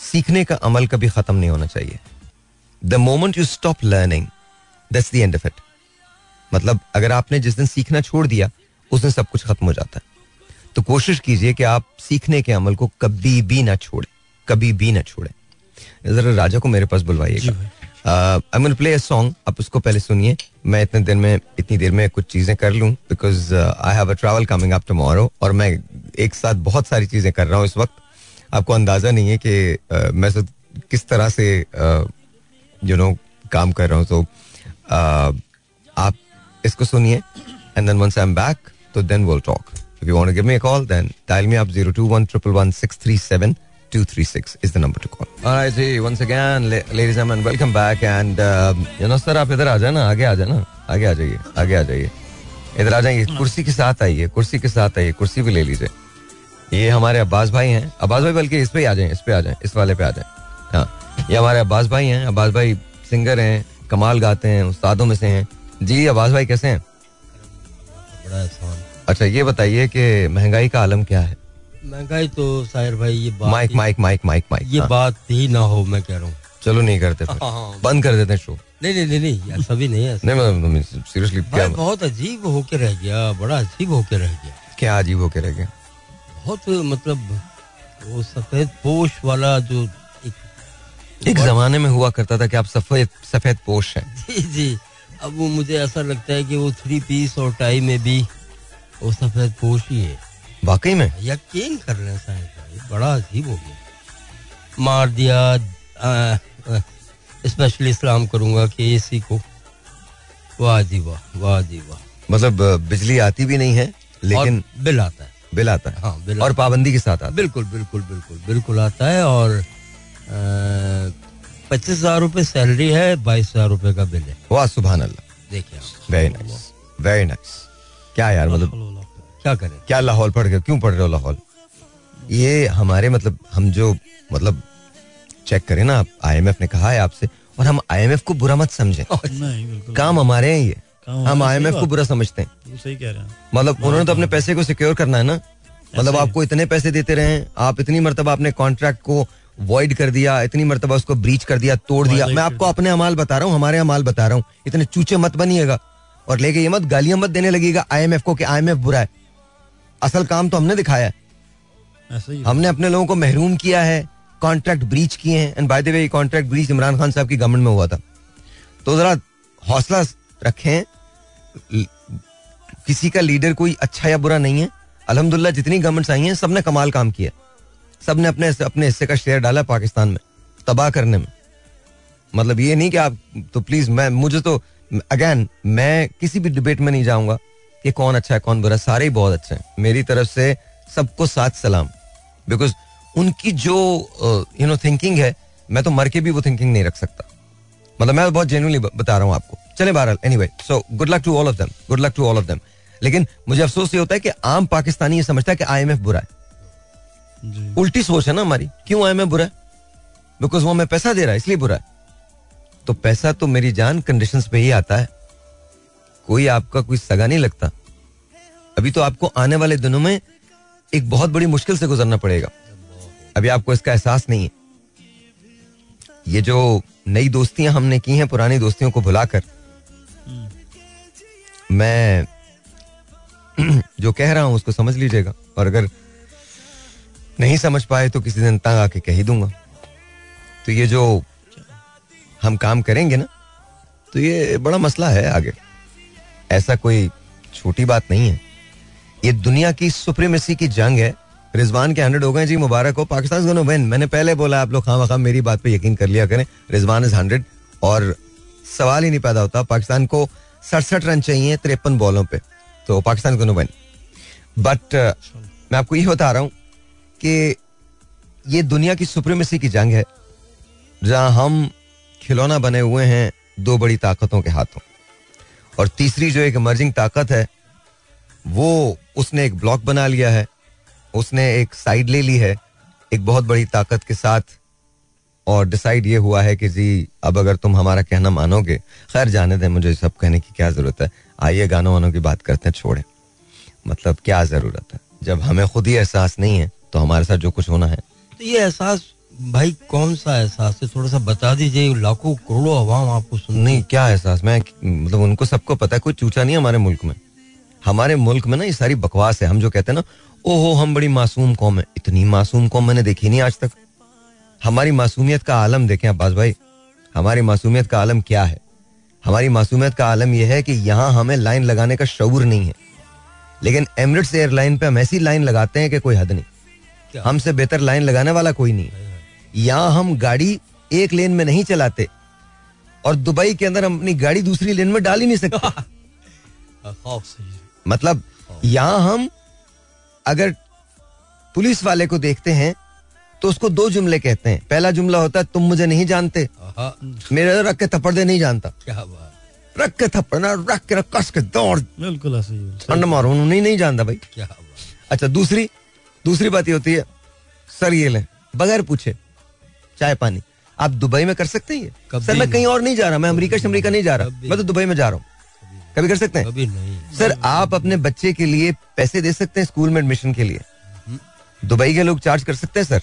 सीखने का अमल कभी खत्म नहीं होना चाहिए। The moment you stop learning that's the end of it मतलब अगर आपने जिस दिन सीखना छोड़ दिया, उस दिन सब कुछ खत्म हो जाता है। तो कोशिश कीजिए कि आप सीखने के अमल को कभी भी ना छोड़े, कभी भी ना छोड़े। जरा राजा को मेरे पास बुलवाइएगा। I am play a song आप उसको पहले सुनिए। मैं इतने दिन में इतनी देर में कुछ चीज़ें कर लूँ because I have a travel coming up tomorrow और मैं एक साथ बहुत सारी चीज़ें कर रहा हूँ इस वक्त। आपको अंदाज़ा नहीं है कि uh, मैं सब किस तरह से यू नो काम कर रहा हूँ। तो uh, आप इसको सुनिए and then once I am back तो then will talk if you want to give me a call then dial me up 02111637236 236 is the number to call. All right, जी, once again, la- ladies and gentlemen, welcome back. And, uh, you know, sir, आप इधर आ जाए ना आगे आ जाए ना आगे आ जाइए आगे आ जाइए। इधर आ जाइए कुर्सी के साथ आइए कुर्सी के साथ आइए कुर्सी भी ले लीजिए। ये हमारे अब्बास भाई हैं। अब्बास भाई बल्कि इस पे ही आ जाए इस पे आ जाए इस वाले पे आ जाए। हाँ ये हमारे अब्बास भाई हैं अब्बास भाई सिंगर हैं कमाल गाते हैं उस्तादों में से हैं। जी अब्बास भाई कैसे हैं? बड़ा अच्छा ये बताइए कि महँगाई का आलम क्या है? महँगाई तो साहिर भाई ये बात माइक ही- माइक माइक माइक माइक। ये हाँ, बात ही ना हो मैं कह रहा हूँ। चलो नहीं करते फिर। हाँ। बंद कर देते हैं शो नहीं नहीं नहीं नहीं ऐसा भी नहीं है नहीं मैं सीरियसली क्या बहुत अजीब होके रह गया बड़ा अजीब होके रह गया। क्या अजीब होके रह गया? बहुत मतलब वो सफ़ेद पोश वाला जो एक एक जमाने में हुआ करता था कि आप सफ़ेद सफ़ेद पोश हैं। जी जी। अब वो मुझे ऐसा लगता है कि वो थ्री पीस और टाई में भी वो सफ़ेद पोश ही है। वाकई में? यकीन कर रहे हैं बड़ा अजीब हो गया। मार दिया स्पेशली इस्लाम करूँगा कि एसी को। वाह जी वाह वाह जी वाह। मतलब बिजली आती भी नहीं है लेकिन बिल आता है। बिल आता है। हाँ बिल और पाबंदी के साथ आता है। बिल्कुल बिल्कुल बिल्कुल बिल्कुल आता है और पच्चीस हज़ार रूपए सैलरी है बाईस हज़ार रूपए का बिल है। वाह सुबह अल्लाह। देखिए वेरी नाइस वेरी नाइस क्या यार मतलब क्या करें? क्या लाहौल पढ़ गए? क्यों पढ़ रहे हो लाहौल? ये हमारे मतलब हम जो मतलब चेक करें ना आईएमएफ ने कहा है आपसे और हम आईएमएफ को बुरा मत समझें। काम हमारे हैं ये। हम हमारे, आईएमएफ सही को बुरा समझते हैं। सही कह रहे हैं मतलब उन्होंने तो अपने पैसे को सिक्योर करना है ना? मतलब आपको इतने पैसे देते रहे आप इतनी मरतबा आपने कॉन्ट्रैक्ट को वॉइड कर दिया इतनी मरतबा उसको ब्रीच कर दिया तोड़ दिया। मैं आपको अपने अमाल बता रहा हूँ हमारे अमाल बता रहा हूँ। इतने चूचे मत बनिएगा। और लेके ये मत गालियाँ मत देने लगेगा आईएमएफ को कि आईएमएफ बुरा है। असल काम तो हमने दिखाया है। हमने अपने लोगों को महरूम किया है कॉन्ट्रैक्ट ब्रीच किए हैं। And by the way contract breach Imran Khan साहब की गवर्नमेंट में हुआ था। तो जरा हौसला रखें किसी का लीडर कोई अच्छा या बुरा नहीं है। अल्हम्दुलिल्लाह जितनी गवर्नमेंट्स आई हैं सबने कमाल काम किया। सबने अपने अपने हिस्से का शेयर डाला पाकिस्तान में तबाह करने में। मतलब ये नहीं कि आप तो प्लीज़ मैं मुझे तो अगेन मैं किसी भी डिबेट में नहीं जाऊँगा। कि कौन अच्छा है कौन बुरा सारे ही बहुत अच्छे हैं। मेरी तरफ़ से सबको साथ सलाम। बिकॉज़ उनकी जो यू नो थिंकिंग है मैं तो मर के भी वो थिंकिंग नहीं रख सकता। मतलब मैं बहुत जेन्युइनली बता रहा हूँ आपको। चले बहरहाल anyway so good luck to all of them good luck to all of them लेकिन मुझे अफसोस ये होता है कि आम पाकिस्तानी ये समझता है कि आईएमएफ बुरा है। जी। उल्टी सोच है ना हमारी क्यों आईएमएफ बुरा है? बिकॉज़ वो हमें पैसा दे रहा है इसलिए बुरा है। तो पैसा तो मेरी जान कंडीशंस पे ही आता है। कोई आपका कोई सगा नहीं लगता। अभी तो आपको आने वाले दिनों में एक बहुत बड़ी मुश्किल से गुजरना पड़ेगा। अभी आपको इसका एहसास नहीं है। ये जो नई दोस्तियाँ हमने की हैं, पुरानी दोस्तियों को भुलाकर, मैं जो कह रहा हूँ, उसको समझ लीजिएगा। और अगर नहीं समझ पाए तो किसी दिन तंग आके कह ही दूँगा। तो ये जो हम काम करेंगे ना तो ये बड़ा मसला है आगे। ऐसा कोई छोटी बात नहीं है। ये दुनिया की सुप्रीमेसी की जंग है। रिजवान के हंड्रेड हो गए जी, मुबारक हो। पाकिस्तान गोनो विन मैंने पहले बोला, आप लोग खाम खाम मेरी बात पे यकीन कर लिया करें। Rizwan is hundred. और सवाल ही नहीं पैदा होता। पाकिस्तान को सड़सठ रन चाहिए तिरपन बॉलों पे। तो पाकिस्तान गोनो विन बट मैं आपको ये बता रहा हूँ कि ये दुनिया की सुप्रीमेसी की जंग है। जहाँ हम खिलौना बने हुए हैं दो बड़ी ताकतों के हाथों। और तीसरी जो एक इमर्जिंग ताकत है, वो उसने एक ब्लॉक बना लिया है, उसने एक साइड ले ली है, एक बहुत बड़ी ताकत के साथ। और डिसाइड ये हुआ है कि जी, अब अगर तुम हमारा कहना मानोगे, खैर जाने दें, मुझे सब कहने की क्या ज़रूरत है? आइए गानों वानों की बात करते हैं, छोड़े। मतलब क्या ज़रूरत है? जब हमें खुद ही एहसास नहीं है तो हमारे साथ जो कुछ होना है। तो ये एहसास भाई कौन सा एहसास है? थोड़ा सा बता दीजिए लाखों करोड़ों अवाम आपको सुन नहीं क्या एहसास? मैं मतलब उनको सबको पता है कोई चूचा नहीं हमारे मुल्क में। हमारे मुल्क में ना ये सारी बकवास है। हम जो कहते हैं ना ओहो हम बड़ी मासूम कौम है। इतनी मासूम कौम मैंने देखी नहीं आज तक। हमारी मासूमियत का आलम देखें अब्बास भाई। हमारी मासूमियत का आलम क्या है? हमारी मासूमियत का आलम यह है कि यहाँ हमें लाइन लगाने का शऊर नहीं है। लेकिन एमरेट्स एयरलाइन पे हम ऐसी लाइन लगाते हैं कि कोई हद नहीं। हमसे बेहतर लाइन लगाने वाला कोई नहीं है। यहाँ हम गाड़ी एक लेन में नहीं चलाते और दुबई के अंदर हम अपनी गाड़ी दूसरी लेन में डाल ही नहीं सकते। है। मतलब यहाँ हम अगर पुलिस वाले को देखते हैं तो उसको दो जुमले कहते हैं। पहला जुमला होता है तुम मुझे नहीं जानते। मेरे रख के थप्पड़ दे नहीं जानता। क्या बात। रख के थप्पड़ ना रख के कस के दौड़। बिल्कुल ही। है। ठंड मारो उन्हें नहीं जानता भाई। क्या बात। अच्छा दूसरी दूसरी बात ये होती है सर ये लें बगैर पूछे चाय पानी। आप दुबई में कर सकते हैं सर मैं कहीं और नहीं जा रहा मैं अमेरिका से अमेरिका नहीं जा रहा। मैं तो दुबई में जा रहा हूँ। कभी कर सकते हैं? कभी नहीं। सर आप अपने बच्चे के लिए पैसे दे सकते हैं स्कूल में एडमिशन के लिए। दुबई के लोग चार्ज कर सकते हैं सर?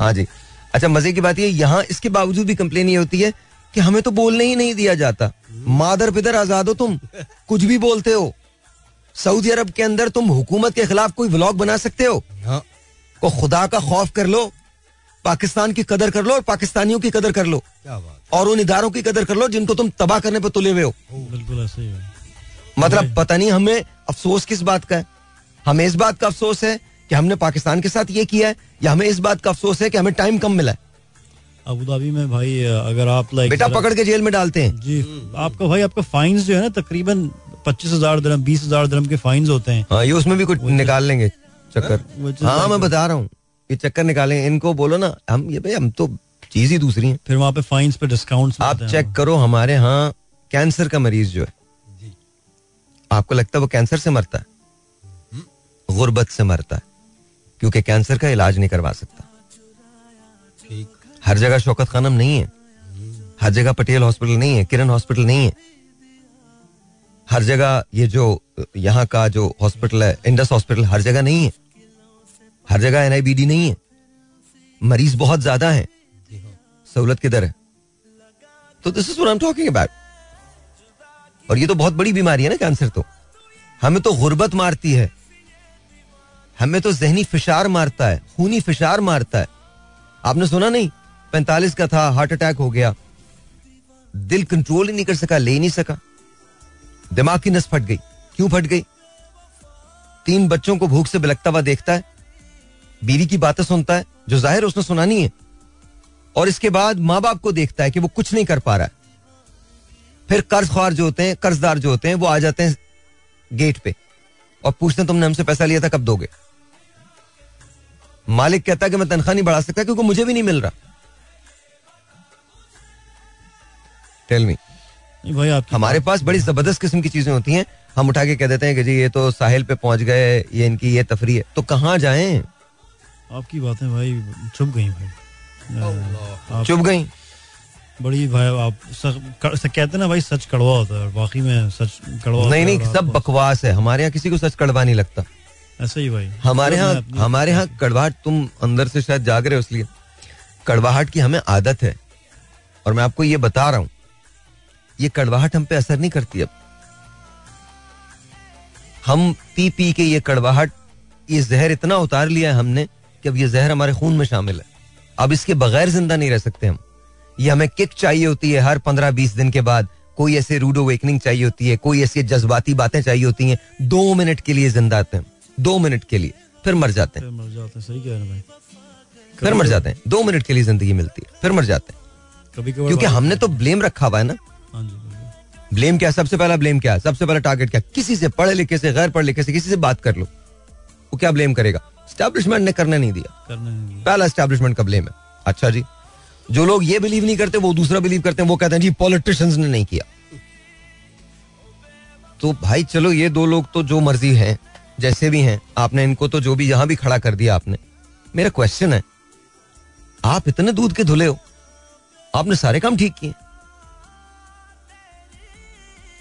हाँ जी। अच्छा मज़े की बात ये यहाँ इसके बावजूद भी कंप्लेन ये होती है कि हमें तो बोलने ही नहीं दिया जाता। मादर पिदर आज़ाद हो तुम। कुछ भी बोलते हो। सऊदी अरब के अंदर तुम हुकूमत के खिलाफ कोई ब्लॉग बना सकते हो? हाँ। को खुदा का खौफ कर लो। पाकिस्तान की कदर कर लो और पाकिस्तानियों की कदर कर लो। क्या बात और उन इदारों की कदर कर लो जिनको तुम तबाह करने पर तुले हुए हो। बिल्कुल ऐसे ही मतलब पता नहीं हमें अफसोस किस बात का है। हमें इस बात का अफसोस है कि हमने पाकिस्तान के साथ ये किया है या हमें इस बात का अफसोस है कि हमें टाइम कम मिला है। अबू धाबी में भाई अगर आप लाइक बेटा पकड़ के जेल में डालते हैं। जी आपका भाई आपका फाइन्स जो है ना तकरीबन पच्चीस हज़ार दरम बीस हज़ार दरम के फाइन होते हैं। हाँ ये उसमें भी कुछ निकाल लेंगे चक्कर। हाँ मैं बता रहा हूँ। ये चक्कर निकालेंगे इनको बोलो ना हम ये भाई हम तो चीज़ ही दूसरी है। फिर वहाँ पे फाइन्स पे डिस्काउंट्स आप चेक करो हमारे यहाँ कैंसर का मरीज़ जो है। आपको लगता है वो कैंसर से मरता है? गुर्बत से मरता है क्योंकि कैंसर का इलाज नहीं करवा सकता। हर जगह शौकत खानम नहीं है। हर जगह पटेल हॉस्पिटल नहीं है किरण हॉस्पिटल नहीं है। हर जगह ये जो यहाँ का जो हॉस्पिटल है इंडस हॉस्पिटल हर जगह नहीं है। हर जगह एनआईबीडी नहीं है। मरीज़ बहुत ज़्यादा है। सहूलत किधर है? तो this is I am talking about और ये तो बहुत बड़ी बीमारी है ना कैंसर तो। हमें तो गुर्बत मारती है। हमें तो जहनी फिशार मारता है, खूनी फिशार मारता है। आपने सुना नहीं? पैंतालीस का था हार्ट अटैक हो गया। दिल कंट्रोल ही नहीं कर सका, ले नहीं सका। दिमाग की नस फट गई। क्यों फट गई? तीन बच्चों को भूख से बिलकता हुआ देखता है। बीवी की बातें सुनता है जो ज़ाहिर उसने सुनानी है। और इसके बाद माँ बाप को देखता है कि वो कुछ नहीं कर पा रहा है। फिर कर्ज ख्वार जो होते हैं कर्जदार जो होते हैं वो आ जाते हैं गेट पे और पूछते हैं तुमने हमसे पैसा लिया था कब दोगे? मालिक कहता है कि मैं तनख्वाह नहीं बढ़ा सकता क्योंकि मुझे भी नहीं मिल रहा। टेल मी भाई आपकी हमारे पास बड़ी ज़बरदस्त किस्म की चीज़ें होती हैं। हम उठा के कह देते हैं कि जी ये तो साहिल पे पहुँच गए ये इनकी ये तफरी है। तो कहाँ जाएँ? आपकी बातें भाई चुप गई भाई। चुप गई? बड़ी भाई आप सच कहते हैं ना भाई सच कड़वा होता है वाकई में सच कड़वा नहीं नहीं सब बकवास है। हमारे यहाँ किसी को सच कड़वा नहीं लगता। ऐसा ही भाई। हमारे यहाँ हमारे यहाँ कड़वाहट तुम अंदर से शायद जाग रहे हो इसलिए। कड़वाहट की हमें आदत है। और मैं आपको ये बता रहा हूँ ये कड़वाहट हम पे असर नहीं करती अब। हम पी पी के ये कड़वाहट ये जहर इतना उतार लिया है हमने कि अब ये जहर हमारे खून में शामिल है। अब इसके बगैर ज़िंदा नहीं रह सकते हम। ये हमें किक चाहिए होती है हर पंद्रह बीस दिन के बाद। कोई ऐसे रूड अवेकनिंग चाहिए होती है कोई ऐसी जज्बाती बातें चाहिए होती हैं। दो मिनट के लिए ज़िंदा आते हैं। दो मिनट के लिए फिर मर जाते हैं। फिर मर जाते हैं। सही कह रहे हैं भाई। फिर मर जाते हैं। दो मिनट के लिए ज़िंदगी मिलती है फिर मर जाते हैं। कभी क्योंकि हमने तो ब्लेम रखा हुआ है ना। हाँ। ब्लेम क्या सबसे पहला ब्लेम क्या सबसे पहला टारगेट क्या किसी से पढ़े लिखे से गैर पढ़े लिखे से किसी से बात कर लो। वो क्या ब्लेम करेगा? स्टैब्लिशमेंट ने करने नहीं दिया। करने नहीं पहला स्टैब्लिशमेंट का ब्लेम है अच्छा जी जो लोग ये बिलीव नहीं करते वो दूसरा बिलीव करते हैं वो कहते हैं जी पॉलिटिशियंस ने नहीं किया। तो भाई चलो ये दो लोग तो जो मर्ज़ी हैं जैसे भी हैं आपने इनको तो जो भी यहाँ भी खड़ा कर दिया आपने। मेरा क्वेश्चन है आप इतने दूध के धुले हो आपने सारे काम ठीक किए।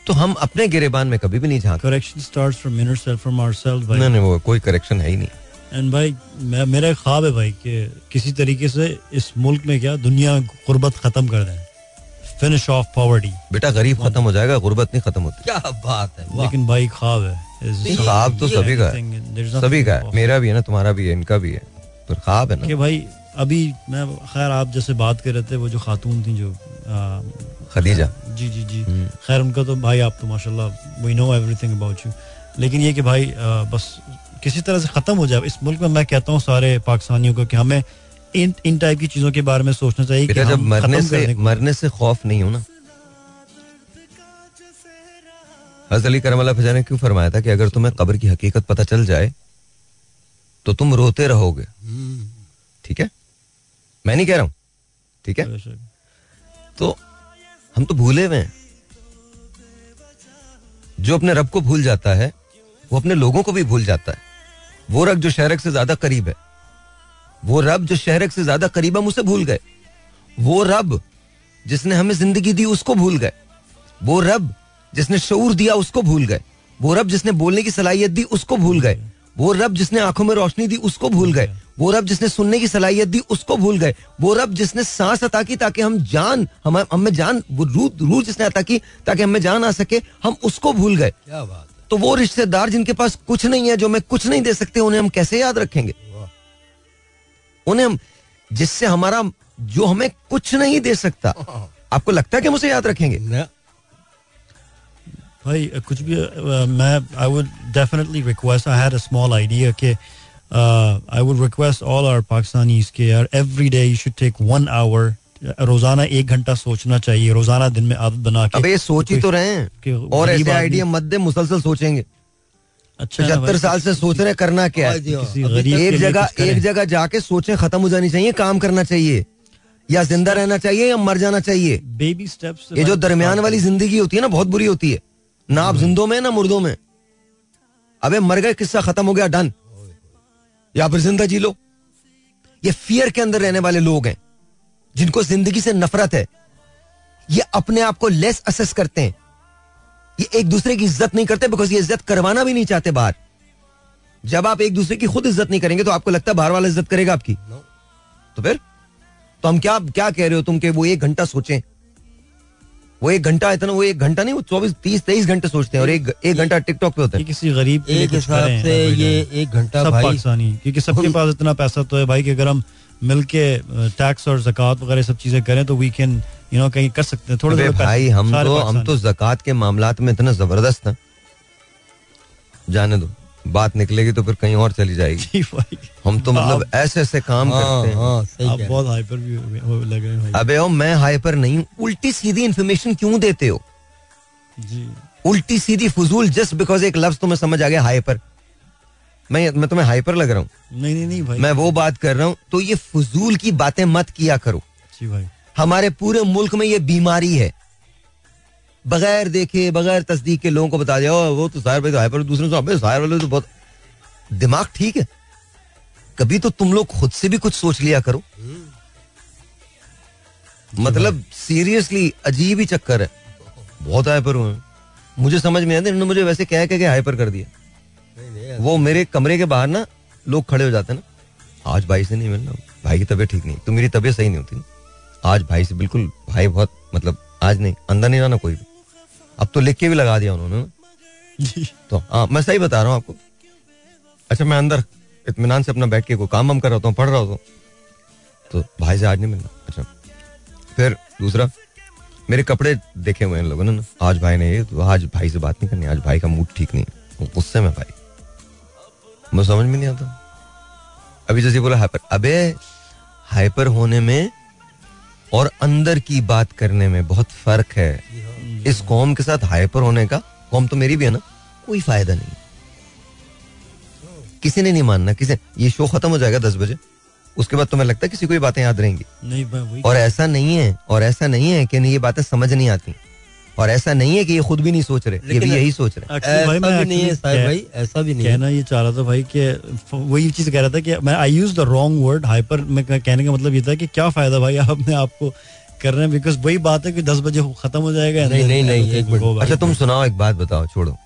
तो हम अपने गिरेबान में कभी भी नहीं झाँक correction starts from inner self from नहीं नहीं वो कोई करेक्शन है ही नहीं। एंड भाई मैं मेरा एक ख्वाब है भाई कि किसी तरीके से इस मुल्क में क्या दुनिया गुर्बत खत्म कर दें। फिनिश ऑफ़ पॉवर्टी बेटा गरीब खत्म हो जाएगा गुर्बत नहीं खत्म होती। क्या बात है लेकिन भाई ख्वाब है। ख्वाब तो सभी का है। सभी का है। मेरा भी है ना तुम्हारा भी है इनका भी है। पर ख्वाब है कि ना भाई अभी मैं खैर आप जैसे बात कर रहे थे वो जो खातून थी जो खदीजा। जी जी जी। हम्म। खैर उनका तो भाई आप तो माशाल्लाह we know everything about you लेकिन ये कि भाई बस किसी तरह से खत्म हो जाए। इस मुल्क में मैं कहता हूँ सारे पाकिस्तानियों को कि हमें इन इन टाइप की चीज़ों के बारे में सोचना चाहिए कि जब मरने से मरने से खौफ नहीं हो ना। हज़रत अली करम फजा ने क्यों फरमाया था कि अगर तुम्हें कब्र की हकीकत पता चल जाए तो तुम रोते रहोगे। ठीक है? मैं नहीं कह रहा हूँ। ठीक है? तो हम तो भूले हुए हैं। जो अपने रब को भूल जाता है वो अपने लोगों को भी भूल जाता है। वो रब जो शहरक से ज़्यादा करीब है। वो रब जो शहरक से ज़्यादा करीब है, हम उसे भूल गए। वो रब जिसने हमें ज़िंदगी दी, उसको भूल गए। वो रब जिसने शऊर दिया, उसको भूल गए। वो रब जिसने बोलने की सलाहियत दी, उसको भूल गए। वो रब जिसने आँखों में रोशनी दी, उसको भूल गए। वो रब जिसने सुनने की सलाहियत दी, उसको भूल गए। वो रब जिसने सांस अता की ताकि हम जान, हम, हमें जान, वो रूह रूह जिसने अता की ताकि हमें जान आ सके, हम उसको भूल गए। क्या बात। तो वो रिश्तेदार जिनके पास कुछ नहीं है, जो हमें कुछ नहीं दे सकते, उन्हें हम कैसे याद रखेंगे? उन्हें हम, जिससे हमारा, जो हमें कुछ नहीं दे सकता, आपको लगता है कि हम उसे याद रखेंगे? भाई, कुछ भी मैं I would definitely request I had a small idea कि I would request all our Pakistanis के यार every day you should take one hour रोज़ाना एक घंटा सोचना चाहिए रोज़ाना दिन में आदत बना के अब ये सोच ही तो रहे हैं। और ऐसे आइडिया मत दे मुसलसल सोचेंगे। अच्छा पचहत्तर साल से सोच रहे करना क्या है? किसी अभी गरीब के एक जगह एक जगह जाके सोचें खत्म हो जानी चाहिए काम करना चाहिए। या ज़िंदा रहना चाहिए या मर जाना चाहिए। बेबी स्टेप्स ये जो दरमियान वाली ज़िंदगी होती है ना बहुत बुरी होती है। ना आप जिंदों में ना मुर्दों में। अबे मर गए किस्सा खत्म हो गया डन। या फिर ज़िंदा जी लो। ये फियर के अंदर रहने वाले लोग हैं। जिनको ज़िंदगी से नफरत है ये अपने आप को लेस असेस करते हैं। ये एक दूसरे की इज़्ज़त नहीं करते बिकॉज़ ये इज़्ज़त करवाना भी नहीं चाहते बाहर। जब आप एक दूसरे की खुद इज़्ज़त नहीं करेंगे तो आपको लगता है बाहर वाला इज़्ज़त करेगा आपकी। No. तो फिर? तो हम क्या क्या कह रहे हो तुम के वो एक घंटा सोचें? वो एक घंटा इतना वो एक घंटा नहीं वो चौबीस तीस तेईस घंटे सोचते हैं और एक एक घंटा टिकटॉक पे होता है। किसी गरीब के लिए एक कुछ हिसाब करें से ये एक घंटा सब भाई। पाकिस्तानी क्योंकि सबके पास इतना पैसा तो है भाई कि अगर हम मिलके टैक्स और जक़ात वगैरह सब चीज़ें करें तो वी कैन यू नो कहीं कर सकते हैं। थोड़े थोड़े भाई हम तो हम तो जक़ात के मामलात में इतना ज़बरदस्त हैं। जाने दो बात निकलेगी तो फिर कहीं और चली जाएगी। भाई। हम तो मतलब ऐसे ऐसे काम हाँ करते हैं। हाँ सही आप बहुत हाइपर भी हो- हो लग रहे हैं भाई। अबे ओ मैं हाइपर नहीं हूँ। उल्टी सीधी इन्फॉर्मेशन क्यों देते हो? जी। उल्टी सीधी फजूल जस्ट बिकॉज़ एक लफ्ज तुम्हें समझ आ गया हाइपर मैं मैं तुम्हें हाइपर लग रहा हूँ। नहीं नहीं नहीं भाई। मैं वो बात कर रहा हूँ तो ये फजूल की बातें मत किया करो। जी भाई। हमारे पूरे मुल्क में ये बीमारी है। बगैर देखे बगैर तस्दीक के लोगों को बता दिया वो तो साहिर भाई तो हाइपर दूसरे से अबे साहिर वाले तो बहुत दिमाग ठीक है। कभी तो तुम लोग खुद से भी कुछ सोच लिया करो। मतलब सीरियसली अजीब ही चक्कर है। बहुत हाइपर हुए मुझे समझ में आता इन्होंने मुझे वैसे कह के हाइपर कर दिया। वो मेरे कमरे के बाहर ना लोग खड़े हो जाते हैं ना। आज भाई से नहीं मिलना। भाई की तबीयत ठीक नहीं। तो मेरी तबीयत सही नहीं होती। ना। आज भाई से बिल्कुल भाई बहुत मतलब आज नहीं अंदर नहीं रहना कोई भी। अब तो लिख के भी लगा दिया उन्होंने तो हाँ मैं सही बता रहा हूँ आपको। अच्छा मैं अंदर इतमान से अपना बैठ के कोई काम वाम कर रहा हूँ पढ़ रहा हूँ। तो भाई से आज नहीं मिलना। अच्छा फिर दूसरा मेरे कपड़े देखे हुए हैं लोगों ने ना। आज भाई ने ये तो आज भाई से बात नहीं करनी। आज भाई का मूड ठीक नहीं है। गुस्से में भाई। मुझे समझ में नहीं आता। अभी जैसे बोला हाइपर अबे हाइपर होने में और अंदर की बात करने में बहुत फ़र्क है। इस कौम के साथ हाइपर होने का कौम तो मेरी भी है ना कोई फ़ायदा नहीं। किसी ने नहीं मानना किसी ये शो खत्म हो जाएगा दस बजे। उसके बाद तुम्हें लगता है किसी को ये बातें याद रहेंगी। नहीं और ऐसा नहीं है और ऐसा नहीं है कि ये बातें समझ नहीं आती। और ऐसा नहीं है कि ये खुद भी नहीं सोच रहे ये भी यही सोच रहे। ऐसा भी नहीं है साहिब भाई ऐसा भी नहीं कहना ये चाह रहा था भाई कि वही चीज़ कह रहा था कि मैं I use the wrong word hyper में कहने का मतलब ये था कि क्या फ़ायदा भाई आप अपने आप को कर रहे हैं बिकॉज़ वही बात है कि दस बजे खत्म हो जाएगा नहीं, नहीं, नहीं, एक मिनट। अच्छा तुम सुनाओ एक बात बताओ छोड़ो।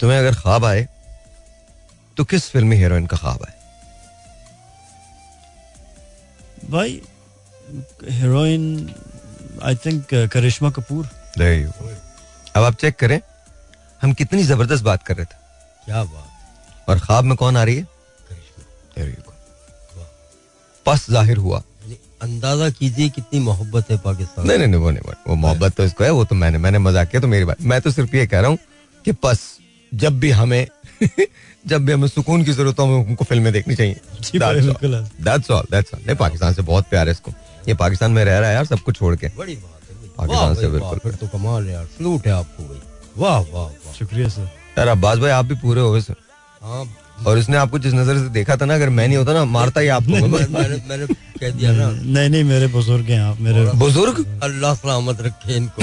तुम्हें अगर ख्वाब आए तो किस फिल्मी हीरोइन का ख्वाब आए? भाई heroine I think Karisma Kapoor. अब आप चेक करें हम कितनी ज़बरदस्त बात कर रहे थे। क्या बात। और ख्वाब में कौन आ रही है. पस ज़ाहिर हुआ। अंदाज़ा कीजिए कितनी मोहब्बत है पाकिस्तान नहीं नहीं नहीं वो नहीं वो- मोहब्बत तो इसको है वो तो मैंने मैंने मज़ाक किया तो मेरी बात मैं तो सिर्फ़ ये कह रहा हूँ कि बस जब भी हमें जब भी हमें सुकून की ज़रूरत हो हमें उनको फ़िल्में देखनी चाहिए। पाकिस्तान से बहुत प्यार है इसको। ये पाकिस्तान में रह रहा है यार सब कुछ छोड़ के। बड़ी बात है पाकिस्तान से बिल्कुल। फिर तो कमाल यार सलूट है आपको भाई। वाह वाह वाह। शुक्रिया सर यार अब्बास भाई आप भी पूरे हो गए सर हाँ। और इसने आपको जिस नज़र से देखा था ना अगर मैं नहीं होता ना मारता ही आपको। मैंने मैंने कह दिया ना। नहीं नहीं मेरे बुज़ुर्ग हैं आप मेरे बुज़ुर्ग? अल्लाह सलामत रखे इनको।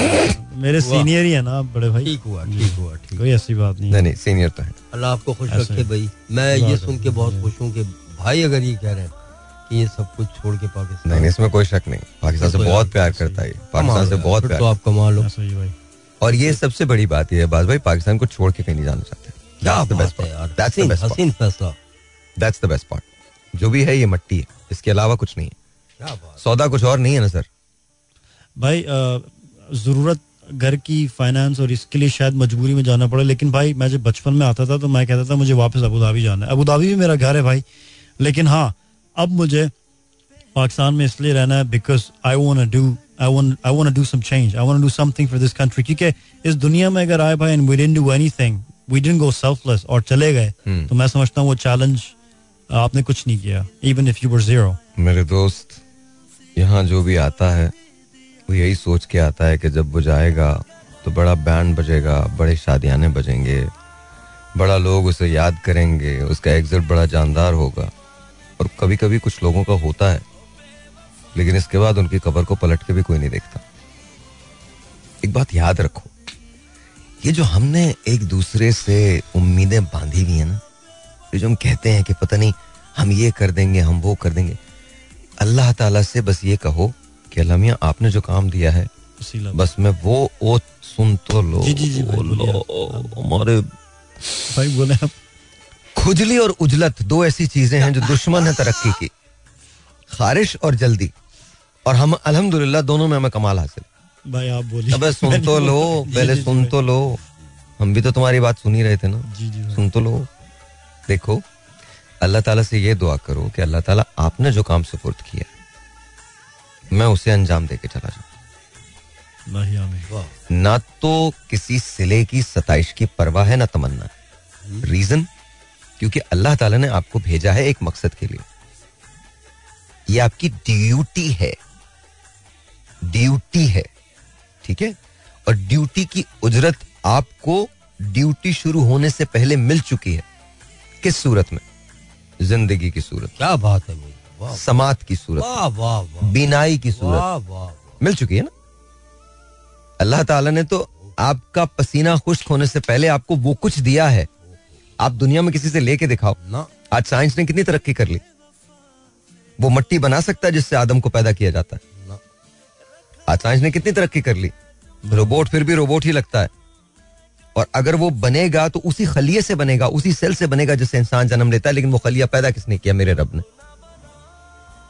मेरे सीनियर ही है ना आप बड़े भाई। ठीक हुआ ठीक हुआ ठीक। कोई ऐसी बात नहीं नहीं नहीं सीनियर तो है। अल्लाह आपको खुश रखे भाई। मैं ये सुन के बहुत खुश हूँ कि भाई अगर ये कह रहे हैं कि ये सब कुछ छोड़ के पाकिस्तान नहीं नहीं इसमें कोई शक नहीं। पाकिस्तान से बहुत प्यार करता है पाकिस्तान से बहुत प्यार तो आप हो। ही। भाई। और ये सबसे बड़ी बात ये है बाज भाई पाकिस्तान को छोड़ के कहीं नहीं जाना चाहते। क्या That's the best part. यार That's the हसीन best part. हसीन फैसला। That's the best part. जो भी है ये मट्टी है। इसके अलावा कुछ नहीं है। सौदा कुछ और नहीं है ना सर? भाई ज़रूरत घर की फाइनेंस और इसके लिए शायद मजबूरी में जाना पड़े लेकिन भाई मैं जब बचपन में आता था तो मैं कहता था मुझे वापस अबू धाबी जाना है। अबू धाबी भी मेरा घर है भाई। लेकिन हाँ अब मुझे पाकिस्तान में इसलिए रहना है because I want do I want I want do some change I want do something for this country क्योंकि इस दुनिया में अगर आए भाई and we didn't do anything we didn't go selfless और चले गए हम्म। तो मैं समझता हूँ वो चैलेंज आपने कुछ नहीं किया even if you were zero मेरे दोस्त यहाँ जो भी आता है वो यही सोच के आता है कि जब वो जाएगा तो बड़ा बैंड बजेगा बड़े शादियाने बजेंगे बड़ा लोग उसे याद करेंगे उसका एग्जिट बड़ा जानदार होगा। और कभी कभी कुछ लोगों का होता है लेकिन इसके बाद उनकी कबर को पलट के भी कोई नहीं देखता। एक बात याद रखो ये जो हमने एक दूसरे से उम्मीदें बांधी हुई है ना ये जो हम कहते हैं कि पता नहीं हम ये कर देंगे हम वो कर देंगे अल्लाह ताला से बस ये कहो कि अल्लाह मियाँ आपने जो काम दिया है बस मैं वो ओ सुन तो लो जी, जी, जी, लो हमारे भाई बोले आप खुजली और उजलत दो ऐसी चीज़ें हैं जो दुश्मन है तरक्की की। खारिश और जल्दी। और हम अल्हम्दुलिल्लाह दोनों में हमें कमाल हासिल भाई आप बोलिए। अबे सुन तो लो पहले सुन तो लो। हम भी तो तुम्हारी बात सुन ही रहे थे ना। जी जी सुन तो लो। देखो अल्लाह ताला से ये दुआ करो कि अल्लाह ताला आपने जो काम सुपुर्द किया मैं उसे अंजाम देके चला जाऊँ। ना तो किसी सिले की सताइश की परवाह है ना तमन्ना। रीजन क्योंकि अल्लाह ताला ने आपको भेजा है एक मकसद के लिए। ये आपकी ड्यूटी है। ड्यूटी है। ठीक है? और ड्यूटी की उजरत आपको ड्यूटी शुरू होने से पहले मिल चुकी है। किस सूरत में? ज़िंदगी की सूरत। क्या बात है भाई। समात की सूरत। वाह वाह वाह। बीनाई की सूरत। वाह वाह। मिल चुकी है ना? अल्लाह ताला ने तो आपका पसीना खुश्क होने से पहले आपको वो कुछ दिया है। आप दुनिया में किसी से लेके दिखाओ। ना। आज साइंस ने कितनी तरक्की कर ली? वो मट्टी बना सकता है जिससे आदम को पैदा किया जाता है। आज साइंस ने कितनी तरक्की कर ली? रोबोट फिर भी रोबोट ही लगता है। और अगर वो बनेगा तो उसी खलिए से बनेगा उसी सेल से बनेगा जिससे इंसान जन्म लेता है लेकिन वो खलिया पैदा किसने किया? मेरे रब ने।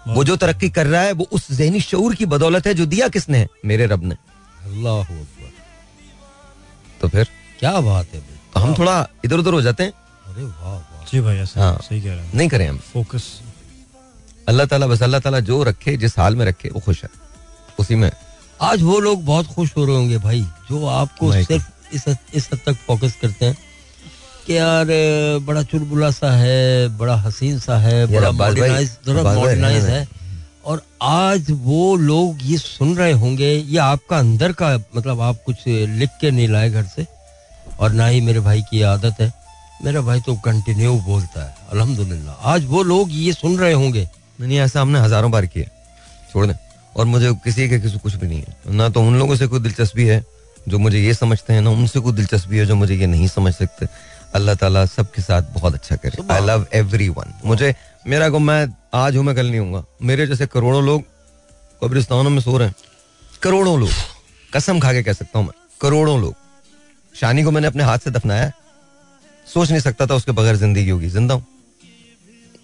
वो जो तरक्की कर रहा है वो उस जहनी शऊर की बदौलत है जो दिया किसने? है मेरे रब ने। अल्लाह तो फिर? क्या बात है तो हम थोड़ा इधर उधर हो जाते हैं। अरे वाह वाह। जी भाई ऐसा हाँ। सही कह रहे हैं। नहीं करें हम। फोकस अल्लाह ताला बस अल्लाह ताला जो रखे जिस हाल में रखे वो खुश है। उसी में। आज वो लोग बहुत खुश हो रहे होंगे भाई जो आपको सिर्फ़ इस इस हद तक फोकस करते हैं कि यार बड़ा चुलबुला सा है बड़ा हसीन सा है बड़ा मॉडर्नाइज है। और आज वो लोग ये सुन रहे होंगे ये आपका अंदर का मतलब आप कुछ लिख के नहीं लाए घर से और ना ही मेरे भाई की आदत है। मेरा भाई तो कंटिन्यू बोलता है अल्हम्दुलिल्लाह। आज वो लोग ये सुन रहे होंगे। नहीं ऐसा हमने हज़ारों बार किया। छोड़ दें। और मुझे किसी के किसी कुछ भी नहीं है। ना तो उन लोगों से कोई दिलचस्पी है जो मुझे ये समझते हैं ना उनसे कोई दिलचस्पी है जो मुझे ये नहीं समझ सकते। अल्लाह ताला सबके साथ बहुत अच्छा करे। आई लव एवरी वन मुझे मेरा को मैं आज हूँ मैं कल नहीं हूँ मेरे जैसे करोड़ों लोग कब्रिस्तानों में सो रहे हैं। करोड़ों लोग। कसम खा के कह सकता हूँ मैं। करोड़ों लोग। शानी को मैंने अपने हाथ से दफनाया। सोच नहीं सकता था उसके बगैर ज़िंदगी होगी। ज़िंदा हूँ।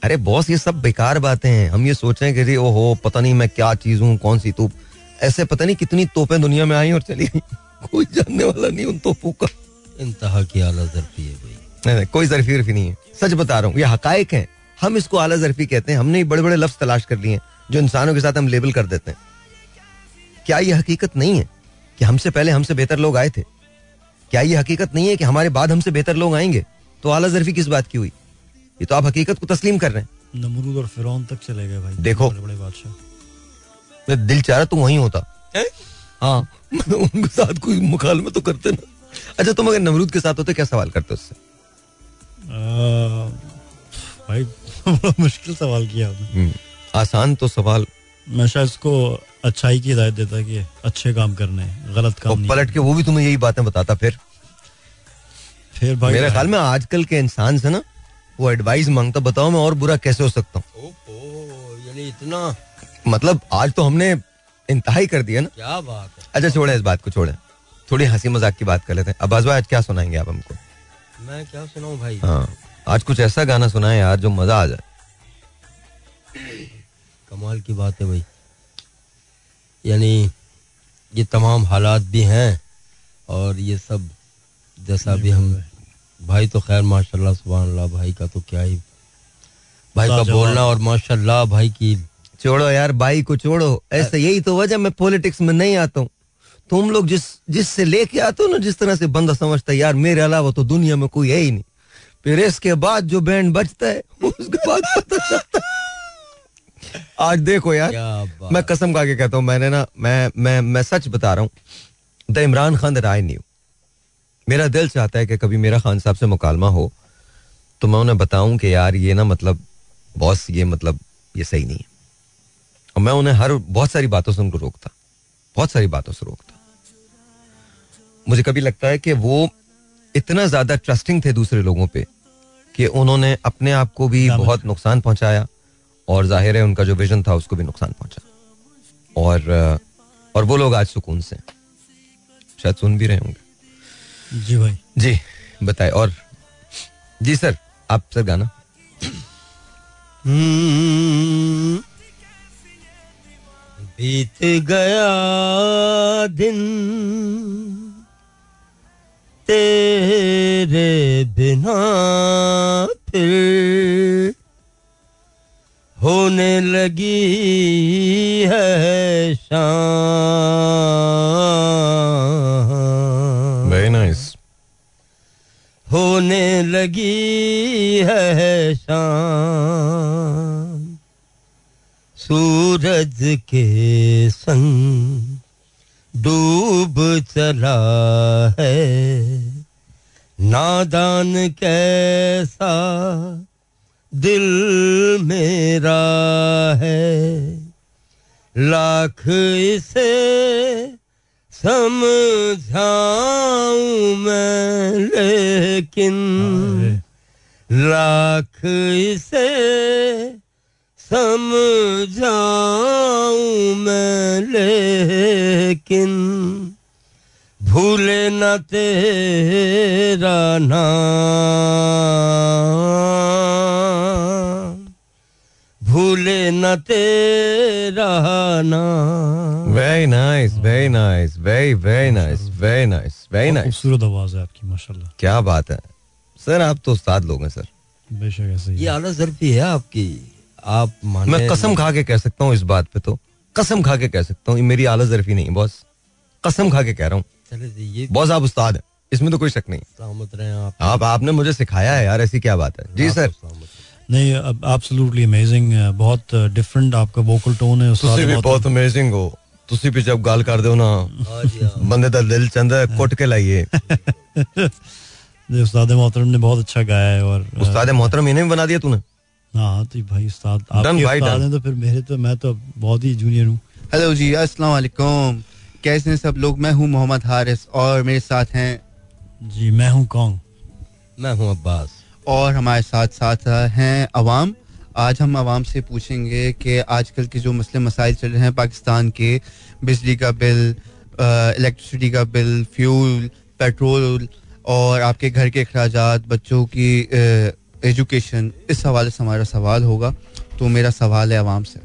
अरे बॉस ये सब बेकार बातें हैं। हम ये सोचें कि जी ओहो पता नहीं मैं क्या चीज़ हूँ कौन सी तोप। ऐसे पता नहीं कितनी तोपें दुनिया में आई और चली गई। कोई जानने वाला नहीं उन तोपों का। इंतहा की आला जरफी है भाई। नहीं, नहीं कोई जरफी उर्फी नहीं है। सच बता रहा हूँ ये हकायक हैं। हम इसको आला जरफी कहते हैं। हमने बड़े बड़े लफ्ज तलाश कर लिए हैं जो इंसानों के साथ हम लेबल कर देते हैं। क्या ये हकीकत नहीं है कि हमसे पहले हमसे बेहतर लोग आए थे? क्या ये हकीकत नहीं है कि हमारे बाद हमसे बेहतर लोग आएँगे? तो आला जरफी किस बात की हुई? ये तो आप हकीकत को तस्लीम कर रहे हैं। नमरूद और फिरौन तक चले गए भाई। देखो। बड़े बड़े बादशाह। दिल चाह रहा तू वहीं होता। हाँ? उनके साथ कोई मुखालमत तो करते ना। अच्छा तुम अगर नमरूद के साथ होते क्या सवाल करते उससे? आ, भाई बड़ा मुश्किल सवाल किया आपने। हम्म, आसान तो सवाल मैं शायद इसको अच्छाई की हिदायत देता कि अच्छे काम करने गलत काम नहीं पलट के वो भी तुम्हें यही बातें बताता फिर? फिर भाई मेरे ख्याल में आजकल के इंसान से ना वो एडवाइस माँगता बताओ मैं और बुरा कैसे हो सकता हूँ? यानी इतना मतलब आज तो हमने इंतहाई कर दिया ना। क्या बात है। अच्छा छोड़े इस बात को छोड़े। थोड़ी हँसी मज़ाक की बात कर लेते हैं। अब्बास भाई आज क्या सुनाएँगे आप हमको? मैं क्या सुनाऊं भाई? हाँ आज कुछ ऐसा गाना सुनाए यार जो मज़ा आ जाए। कमाल की बात है भाई। यानी ये तमाम हालात भी हैं और ये सब जैसा भी हम भाई। तो खैर माशाल्लाह सुबह अल्लाह भाई का तो क्या ही। भाई का बोलना और माशाल्लाह भाई की छोड़ो यार भाई को छोड़ो। ऐसे यही तो वजह मैं पॉलिटिक्स में नहीं आता हूँ। तुम लोग जिस जिससे लेके आते हो ना जिस तरह से बंदा समझता है यार मेरे अलावा तो दुनिया में कोई है ही नहीं। फिर इसके बाद जो बैंड बजता है उसके बाद पता चलता है। आज देखो यार मैं कसम खा के कहता हूँ मैंने ना मैं मैं मैं सच बता रहा हूँ the Imran Khan that I knew. मेरा दिल चाहता है कि कभी मेरा खान साहब से मुकालमा हो तो मैं उन्हें बताऊँ कि यार ये ना मतलब बॉस ये मतलब ये सही नहीं है। और मैं उन्हें हर बहुत सारी बातों से उनको रोकता बहुत सारी बातों से रोकता। मुझे कभी लगता है कि वो इतना ज़्यादा ट्रस्टिंग थे दूसरे लोगों पे कि उन्होंने अपने आप को भी बहुत नुकसान पहुँचाया। और ज़ाहिर है उनका जो विजन था उसको भी नुकसान पहुँचा। और और वो लोग आज सुकून से शायद सुन भी रहे होंगे। जी भाई। जी बताए। और जी सर आप सर गाना? हम्म, बीत गया दिन तेरे बिना फिर होने लगी है शाम। वेरी नाइस होने लगी है शाम। सूरज के संग डूब चला है। नादान कैसा दिल मेरा है। लाख इसे समझाऊं मैं लेकिन लाख इसे समझाऊं मैं लेकिन भूले न तेरा नाम। न तेरा नाम very nice very nice very very nice very nice very nice खूबसूरत आवाज़ है आपकी माशाल्लाह। क्या बात है। सर आप तो उस्ताद लोग हैं सर। बेशक ऐसे ही ये आला जरफी है आपकी। आप माने मैं कसम खा के कह सकता हूँ इस बात पे तो। कसम खा के कह सकता हूँ मेरी आला जरफी नहीं है बॉस। कसम खा के कह रहा हूँ। चले बॉस आप उस्ताद हैं। इसमें तो कोई शक नहीं। सलामत रहे आप। आप आपने मुझे सिखाया है यार ऐसी क्या बात है। जी सर। सलामत रहे। नहीं एब्सोल्युटली अमेजिंग बहुत डिफरेंट आपका वोकल टोन है उस्ताद ਤੁਸੀਂ ਵੀ बहुत- ਬਹੁਤ ਅਮੇਜ਼ਿੰਗ ਹੋ ਤੁਸੀਂ ਵੀ ਜਬ ਗੱਲ ਕਰਦੇ ਹੋ ਨਾ हाँ जी हाँ ਬੰਦੇ ਦਾ ਦਿਲ ਚੰਦਾ ਕੁੱਟ ਕੇ ਲਾਈਏ नहीं, उस्ताद मोहतरम ने बहुत अच्छा गाया है और अ, उस्ताद मोहतरम इन्हें भी बना दिया तूने हाँ तो भाई उस्ताद Done आपके भाई, उस्ताद done. हैं तो फिर मेरे तो मैं तो बहुत ही जूनियर हूँ हेलो जी अस्सलाम वालेकुम कैसे हैं सब लोग मैं हूं मोहम्मद हारिस और मेरे साथ हैं जी मैं हूँ कौन मैं हूँ अब्बास और हमारे साथ साथ हैं अवाम। आज हम आवाम से पूछेंगे कि आजकल के जो मसले मसाइल चल रहे हैं पाकिस्तान के बिजली का बिल इलेक्ट्रिसिटी का बिल फ्यूल पेट्रोल और आपके घर के अखराज बच्चों की एजुकेशन इस हवाले से हमारा सवाल होगा। तो मेरा सवाल है आवाम से।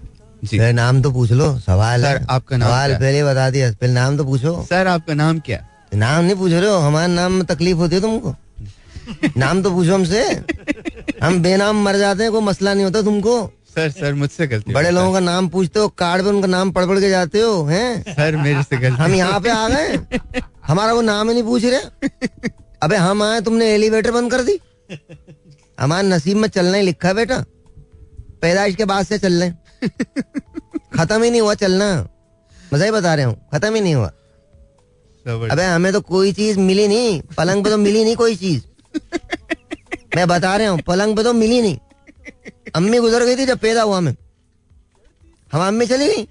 जी। फिर नाम तो पूछ लो। सवाल सर, आपका नाम सवाल पहले बता दिया। फिर नाम तो पूछो। सर आपका नाम क्या नाम नहीं पूछ रहे हो। हमारे नाम में तकलीफ़ होती है तुमको? नाम तो पूछो हमसे। हम बेनाम मर जाते हैं कोई मसला नहीं होता तुमको। सर सर मुझसे गलती बड़े लोगों का नाम पूछते हो कार्ड पे उनका नाम पढ़ पढ़ के जाते हो हैं? सर। मेरे से गलती हम यहाँ पे आ गए। हमारा वो नाम ही नहीं पूछ रहे। अबे हम आए तुमने एलिवेटर बंद कर दी। हमारे नसीब में चलना ही लिखा है बेटा। पैदाइश के बाद से चल रहे खत्म ही नहीं हुआ चलना। मज़ा ही बता रहे हूँ खत्म ही नहीं हुआ। अबे हमें तो कोई चीज़ मिली नहीं। पलंग पे तो मिली नहीं कोई चीज़। मैं बता रहा हूँ पलंग पे तो मिली नहीं। अम्मी गुजर गई थी जब पैदा हुआ मैं। हम अम्मी चली गई?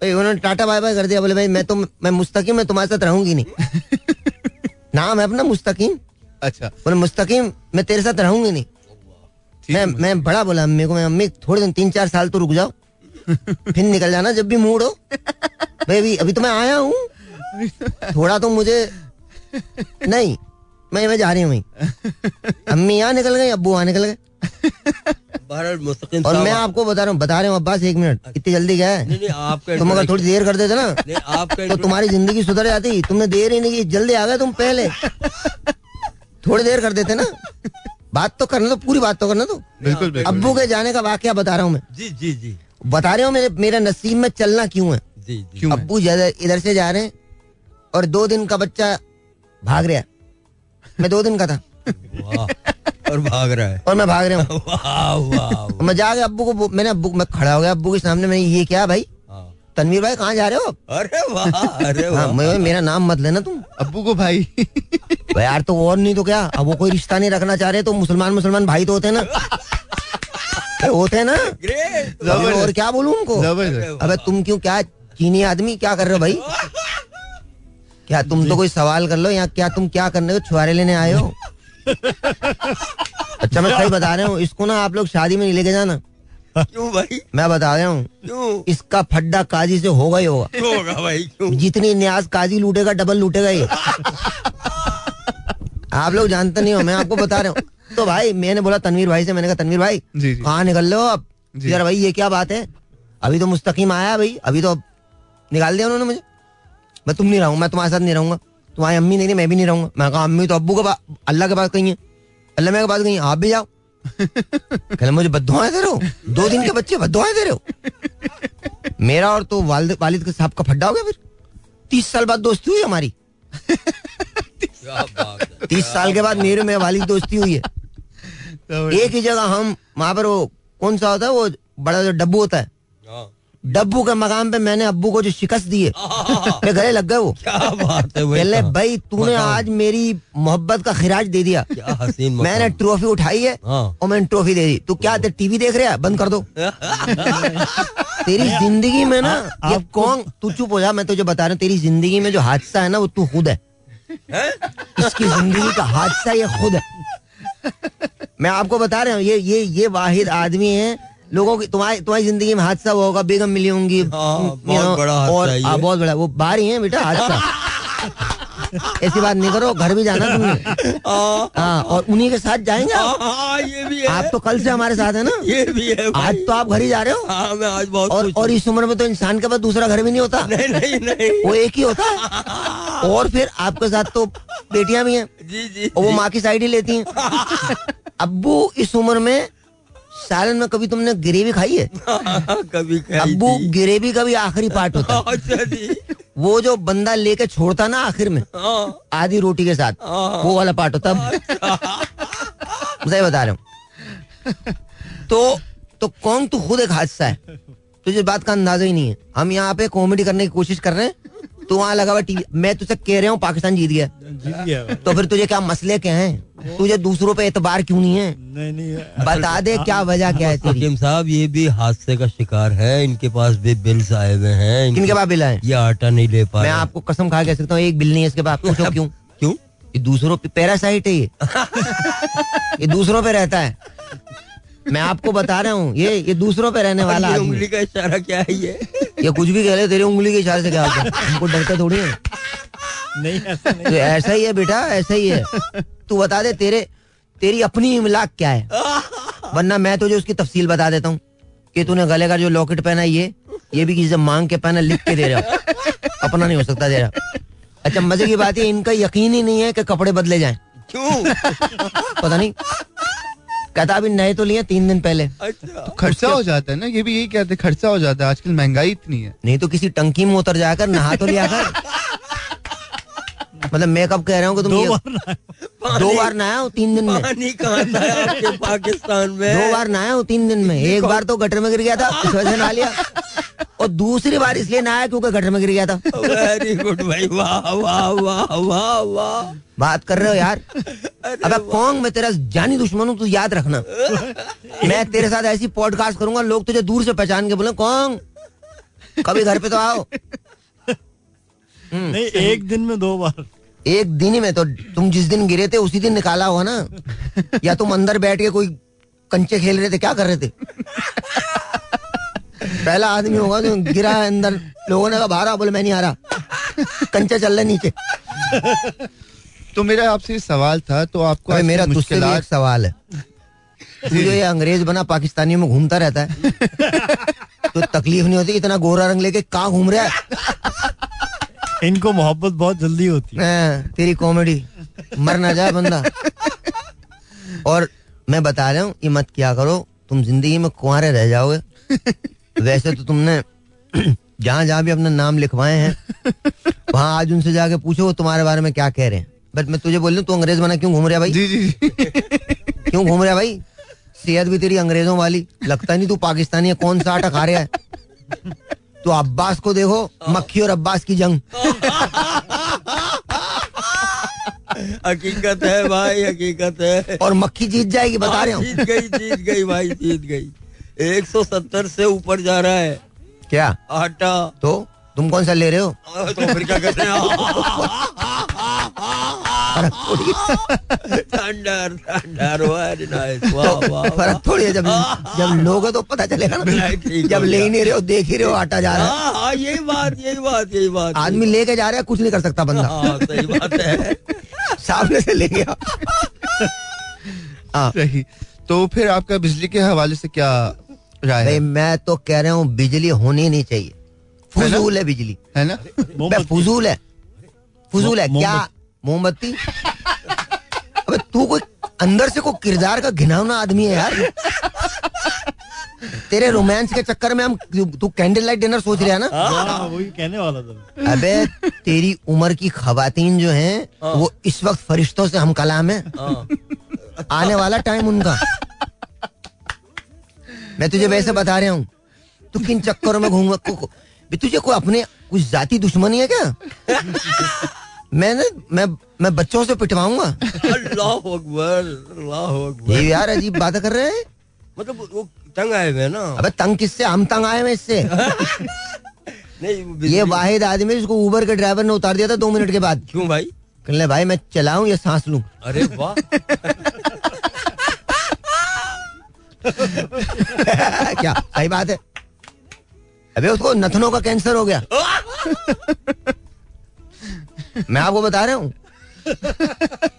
उन्होंने टाटा बाय बाय कर दिया बोले भाई मैं तो मैं मुस्तकीम मैं तुम्हारे साथ रहूँगी नहीं। नाम है अपना मुस्तकीम। अच्छा। बोले मुस्तकीम मैं तेरे साथ रहूँगी नहीं। मैं मैं बड़ा बोला अम्मी को मैं अम्मी थोड़े दिन तीन चार साल तो रुक जाओ। फिर निकल जाना जब भी मूड हो। भाई अभी अभी तो मैं आया हूँ। थोड़ा तो मुझे नहीं मैं मैं जा रही हूँ वहीं। अम्मी यहाँ निकल गई अब्बू वहाँ निकल गए। और मैं आपको बता रहा हूँ बता रहे हूँ अब्बास एक मिनट। इतनी जल्दी क्या है? नहीं नहीं आपका तुम अगर थोड़ी देर कर देते ना नहीं आपका तो तुम्हारी ज़िंदगी सुधर जाती। तुमने देर ही नहीं की जल्दी आ गए तुम पहले। थोड़ी देर कर देते ना। बात तो करना तो पूरी बात तो करना तो। बिल्कुल बिल्कुल। अब्बू के जाने का वाक्य बता रहा हूँ मैं। जी जी जी। बता रहे हो मेरे मेरा नसीब में चलना क्यों है? जी जी। अब्बू इधर से जा रहे हैं और दो दिन का बच्चा भाग रहा है। मैं दो दिन का था। और भाग रहा है। और मैं भाग रहा हूँ। वाह वाह मैं जाके अब्बू को मैंने अब्बू मैं खड़ा हो गया अब्बू के सामने मैं ये क्या भाई। हाँ। तनवीर भाई कहाँ जा रहे हो? अरे वाह अरे हाँ वाह। मैं मेरा नाम मत लेना तुम। अब्बू को भाई। भाई यार तो और नहीं तो क्या? अब वो कोई रिश्ता नहीं रखना चाह रहे तो मुसलमान मुसलमान भाई तो होते हैं ना। होते हैं ना। ग्रेट और क्या बोलूँ उनको? अबे तुम क्यों क्या चीनी आदमी क्या कर रहे हो भाई? क्या तुम तो कोई सवाल कर लो या क्या तुम क्या करने को छुआरे लेने आए हो? अच्छा मैं सही बता रहा हूँ इसको ना आप लोग शादी में नहीं लेके जाना। क्यों भाई? मैं बता रहा हूँ इसका फड्डा काजी से होगा ही होगा। क्यों होगा भाई? क्यों? जितनी न्याज काजी लूटेगा डबल लूटेगा ये आप लोग जानते नहीं हो मैं आपको बता रहा हूँ। तो भाई मैंने बोला तनवीर भाई से मैंने कहा तनवीर भाई। कहाँ निकल रहे हो अब यार भाई ये क्या बात है? अभी तो मुस्तकीम आया भाई अभी तो निकाल दिया उन्होंने मुझे। मैं तुम नहीं रहूँगा मैं तुम्हारे साथ नहीं रहूँगा। तुम्हारी अम्मी नहीं रही मैं भी नहीं रहूँगा। मैं कहा अम्मी तो अब्बू के पास अल्लाह के पास कहीं है। अल्लाह मेरे के पास कहीं आप भी जाओ। कहले मुझे बदुआएँ दे रहे हो? दो दिन के बच्चे बदुआएँ दे रहे हो? मेरा और तो वालिद वालिद के साहब का फड्डा हो गया फिर। तीस साल बाद दोस्ती हुई हमारी। तीस साल के बाद मेरे में वालिद दोस्ती हुई है। एक ही जगह हम वहाँ पर वो कौन सा होता है वो बड़ा जो डब्बू होता है। हाँ। डब्बू के मकाम पे मैंने अब्बू को जो शिकस्त दी है मेरे गले लग गए वो। क्या बात है भाई कहने भाई तूने आज मेरी मोहब्बत का खिराज दे दिया। क्या मैंने ट्रॉफी उठाई है हाँ। और मैंने ट्रॉफी दे दी। तू क्या तेरे टीवी देख रहा है? बंद कर दो। तेरी ज़िंदगी में ना ये कौन तू चुप हो जा मैं तुझे बता रहा हूँ। तेरी ज़िंदगी में जो हादसा है ना वो तू खुद है? इसकी ज़िंदगी का हादसा ये खुद है। मैं आपको बता रहा हूँ ये ये ये वाहिद आदमी है लोगों की तुम्हारी तुम्हारी ज़िंदगी में हादसा हुआ होगा बेगम मिली होंगी। हाँ, बहुत know, बड़ा और है बहुत बड़ा वो बाहर ही है बेटा हादसा। ऐसी बात नहीं करो घर भी जाना तुमने। हाँ, हाँ और उन्हीं के साथ जाएँगे आप। हाँ, ये भी है। आप तो कल से हमारे साथ है ना। ये भी है भाई। आज तो आप घर ही जा रहे हो। हाँ मैं आज बहुत और और इस उम्र में तो इंसान के पास दूसरा घर भी नहीं होता। नहीं नहीं नहीं। वो एक ही होता। है और फिर आपके साथ तो बेटियाँ भी हैं। जी जी और वो माँ की साइड ही लेती हैं। अब्बू इस उम्र में सालन में कभी तुमने ग्रेवी खाई है? कभी खाई अब्बू ग्रेवी का भी आखिरी पार्ट होता है। अच्छा वो जो बंदा लेके छोड़ता ना आखिर में हाँ, आधी रोटी के साथ हाँ। वो वाला पार्ट होता। है सही बता रहा हूँ। तो तो कौन तू खुद एक हादसा है? तुझे बात का अंदाज़ा ही नहीं है। हम यहाँ पे कॉमेडी करने की कोशिश कर रहे हैं। तू वहाँ लगा हुआ टीवी मैं तुझसे कह रहा हूँ पाकिस्तान जीत गया। जीत गया। तो फिर तुझे क्या मसले क्या हैं? तुझे दूसरों पे एतबार क्यों नहीं है? नहीं नहीं। बता दे क्या वजह क्या है तेरी? हकीम साहब ये भी हादसे का शिकार है। इनके पास भी बिल्स आए हुए हैं। इनके- किनके पास बिल है ये आटा नहीं ले पा मैं आपको कसम खा कह सकता हूँ एक बिल नहीं है इसके पास। पूछो क्यों? क्यों? ये दूसरों पे पैरासाइट है ये। ये दूसरों पे रहता है। मैं आपको बता रहा हूँ ये ये दूसरों पे रहने वाला आदमी उंगली का इशारा क्या है ये? ये कुछ भी कह ले तेरी उंगली के इशारे से क्या होता है? हमको डरते थोड़ी है। नहीं ऐसा नहीं तो ऐसा ही है बेटा ऐसा ही है। तू बता दे तेरे तेरी अपनी इमलाक क्या है? वरना मैं तुझे उसकी तफसील बता देता हूँ कि तूने गले का जो लॉकेट पहना ये ये भी किसी से मांग के पहना लिख के दे रहा हो। अपना नहीं हो सकता तेरा अच्छा मज़े की बात है इनका यकीन ही नहीं है कि कपड़े बदले जाएँ। क्यों? पता नहीं। कहता अभी नए तो लिए तीन दिन पहले। अच्छा। खर्चा हो जाता है ना ये भी यही कहते हैं खर्चा हो जाता है आजकल महँगाई इतनी है। नहीं तो किसी टंकी में उतर जाकर नहा तो लिया कर। मतलब मैं कब कह रहा हूँ कि तुम दो बार ना दो बार नहाया हूँ तीन दिन में? पानी आपके पाकिस्तान में? दो बार नहाया हूँ तीन दिन में? एक बार तो गटर में गिर गया था इस वजह से नहा लिया। और दूसरी बार इसलिए नहाया क्योंकि गटर में गिर गया था। वेरी गुड भाई वाह वाह वाह वाह वाह। बात कर रहे हो यार। अबे कौन मैं तेरा जानी दुश्मन हूँ तू याद रखना। मैं तेरे साथ ऐसी पॉडकास्ट करूँगा लोग तुझे दूर से पहचान के बोले कौन कभी घर पे तो आओ। नहीं एक दिन में दो बार। एक दिन ही में तो तुम जिस दिन गिरे थे उसी दिन निकाला हुआ ना। या तुम अंदर बैठ के कोई कंचे खेल रहे थे क्या कर रहे थे? पहला आदमी होगा जो गिरा है अंदर। लोगों ने कहा बाहर आ बोले मैं नहीं आ रहा। कंचे चल रहे नीचे। तो मेरा आपसे सवाल था तो आपको मेरा तुझसे एक सवाल है। तू जो ये अंग्रेज़ बना पाकिस्तानियों में घूमता रहता है। तो तकलीफ़ नहीं होती इतना गोरा रंग लेके कहा घूम रहा है? इनको मोहब्बत बहुत जल्दी होती है। हाँ, तेरी कॉमेडी। मर ना जाए बंदा। और मैं बता रहा हूँ ये मत क्या करो। तुम ज़िंदगी में कुंवारे रह जाओगे। वैसे तो तुमने जहाँ जहाँ भी अपना नाम लिखवाए हैं वहाँ आज उनसे जाके पूछो वो तुम्हारे बारे में क्या कह रहे हैं। बट मैं तुझे बोल रहा हूँ तू अंग्रेज़ बना क्यों घूम रहा है भाई? जी जी जी। क्यों घूम रहा भाई? सेहत भी तेरी अंग्रेज़ों वाली। लगता नहीं तू पाकिस्तानी है कौन सा आटा खा रहा है? तो अब्बास को देखो मक्खी और अब्बास की जंग। हकीकत है भाई हकीकत है। और मक्खी जीत जाएगी बता रहे जीत हूँ गई जीत गई भाई जीत गई। 170 से ऊपर जा रहा है। क्या? आटा। तो तुम कौन सा ले रहे हो? तो फिर क्या करते हैं? थंडर थंडर वेरी नाइस वाह वाह फ़र्क थोड़ी है जब जब लोगे तो पता चलेगा ना जब ले ही नहीं रहे हो देख ही रहे हो आटा जा रहा है। हाँ हाँ यही बात यही बात यही बात। आदमी लेके जा रहा है कुछ नहीं कर सकता बंदा। हाँ सही बात है। सामने से ले गया हाँ। सही। तो फिर आपका बिजली के हवाले से क्या राय भाई है मैं तो कह रहा हूँ बिजली होनी नहीं चाहिए। फजूल है बिजली। है ना? फजूल है। फजूल है। क्या मोमबत्ती? अबे तू कोई अंदर से कोई किरदार का घिनौना आदमी है यार। तेरे रोमांस के चक्कर में हम तू कैंडल लाइट डिनर सोच रहा है ना? हाँ, वही कहने वाला था। अबे तेरी उम्र की खवातीन जो हैं वो इस वक्त फरिश्तों से हम कलाम है। हाँ। आने वाला टाइम उनका। मैं तुझे वैसे बता रहा हूँ तू किन चक्करों में घूम तुझे कोई अपने कुछ जाति दुश्मनी है क्या? मैंने मैं मैं बच्चों से पिटवाऊँगा। अल्लाह अकबर अल्लाह अकबर। ये यार अजीब बातें कर रहे हैं। मतलब वो तंग आए हुए ना। अबे तंग किससे? हम तंग आए हैं इससे। नहीं ये वाहिद आदमी जिसको उबर के ड्राइवर ने उतार दिया था दो मिनट के बाद। क्यों भाई? कहने भाई मैं चलाऊं या सांस लूँ? अरे वाह। क्या सही बात है। अबे उसको नथनों का कैंसर हो गया। मैं आपको बता रहा हूँ।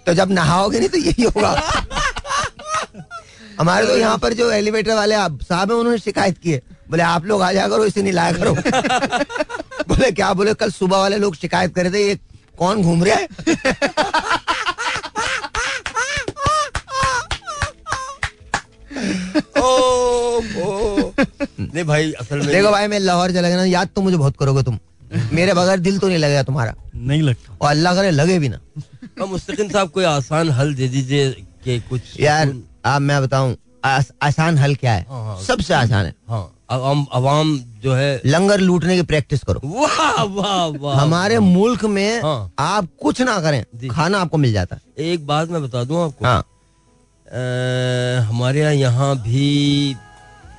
तो जब नहाओगे नहीं तो यही होगा। हमारे तो यहाँ पर जो एलिवेटर वाले आप साहब है उन्होंने शिकायत की है। बोले आप लोग आ जाया करो इसे नहीं लाया करो। बोले क्या बोले कल सुबह वाले लोग शिकायत कर रहे थे ये कौन घूम रहा है? ओ, ओ। नहीं भाई असल में देखो भाई मैं लाहौर चला गया ना याद तो मुझे बहुत करोगे तुम। मेरे बगैर दिल तो नहीं लगेगा तुम्हारा। नहीं लगता। और अल्लाह करे लगे भी ना। अब मुस्तकिन साहब कोई आसान हल दे दीजिए कि कुछ यार आप मैं बताऊँ आस, आसान हल क्या है? हाँ, हाँ। सबसे आसान है। हाँ अवाम अवाम जो है लंगर लूटने की प्रैक्टिस करो। वाह वाह वाह हमारे मुल्क में हाँ। आप कुछ ना करें खाना आपको मिल जाता। है एक बात मैं बता दूँ आपको। हाँ। अ, हमारे यहाँ यहाँ भी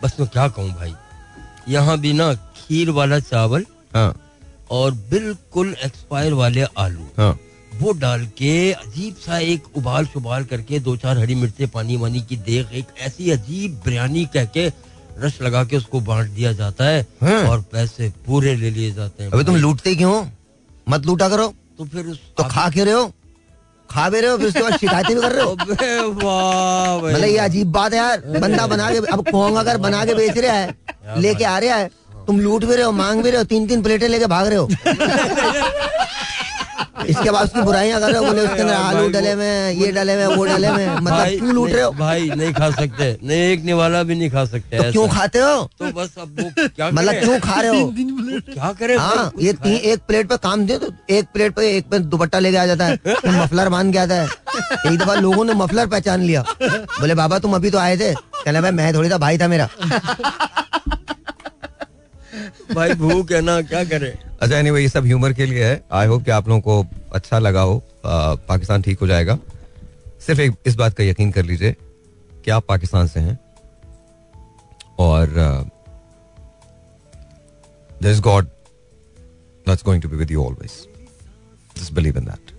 बस मैं क्या कहूँ भाई यहाँ भी ना खीर वाला चावल हाँ। और बिल्कुल एक्सपायर वाले आलू। हाँ। वो डाल के अजीब सा एक उबाल शुबाल करके दो चार हरी मिर्चें पानी वानी की देख एक ऐसी अजीब बिरयानी कह के रस लगा के उसको बांट दिया जाता है हाँ। और पैसे पूरे ले लिए जाते हैं अबे तुम लूटते क्यों? मत लूटा करो। तो फिर उस तो खा क्यों रहे हो? खा भी रहे हो फिर उसके बाद शिकायतें भी कर रहे हो? मतलब ये अजीब बात है यार बंदा बना के अब पोंग अगर बना के बेच रहा है लेके आ रहा है तुम लूट भी रहे हो मांग भी रहे हो तीन तीन प्लेटें लेके भाग रहे हो। इसके बाद उसकी बुराइयाँ कर रहे हो बोले उसके अंदर आलू डले में ये डले में वो डले में मतलब क्यों लूट नहीं- रहे हो? भाई नहीं खा सकते। नहीं एक निवाला भी नहीं खा सकते तो क्यों खाते हो? तो बस अब वो क्या मतलब क्यों खा रहे हो? क्या करें? हाँ ये तीन एक प्लेट पे काम दे तो एक प्लेट पे एक पे दुपट्टा लेके आ जाता है मफलर बाँध के आता है। एक दफ़ा लोगों ने मफलर पहचान लिया। बोले बाबा तुम अभी तो आए थे। कहना भाई मैं थोड़ी था भाई था मेरा। भाई भूख है ना क्या करे? अच्छा एनीवे ये सब ह्यूमर के लिए है। आई होप कि आप लोगों को अच्छा लगा हो। आ, पाकिस्तान ठीक हो जाएगा। सिर्फ़ एक इस बात का यकीन कर लीजिए कि आप पाकिस्तान से हैं। और this God that's going to be with you always just believe in that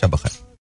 शब खैर।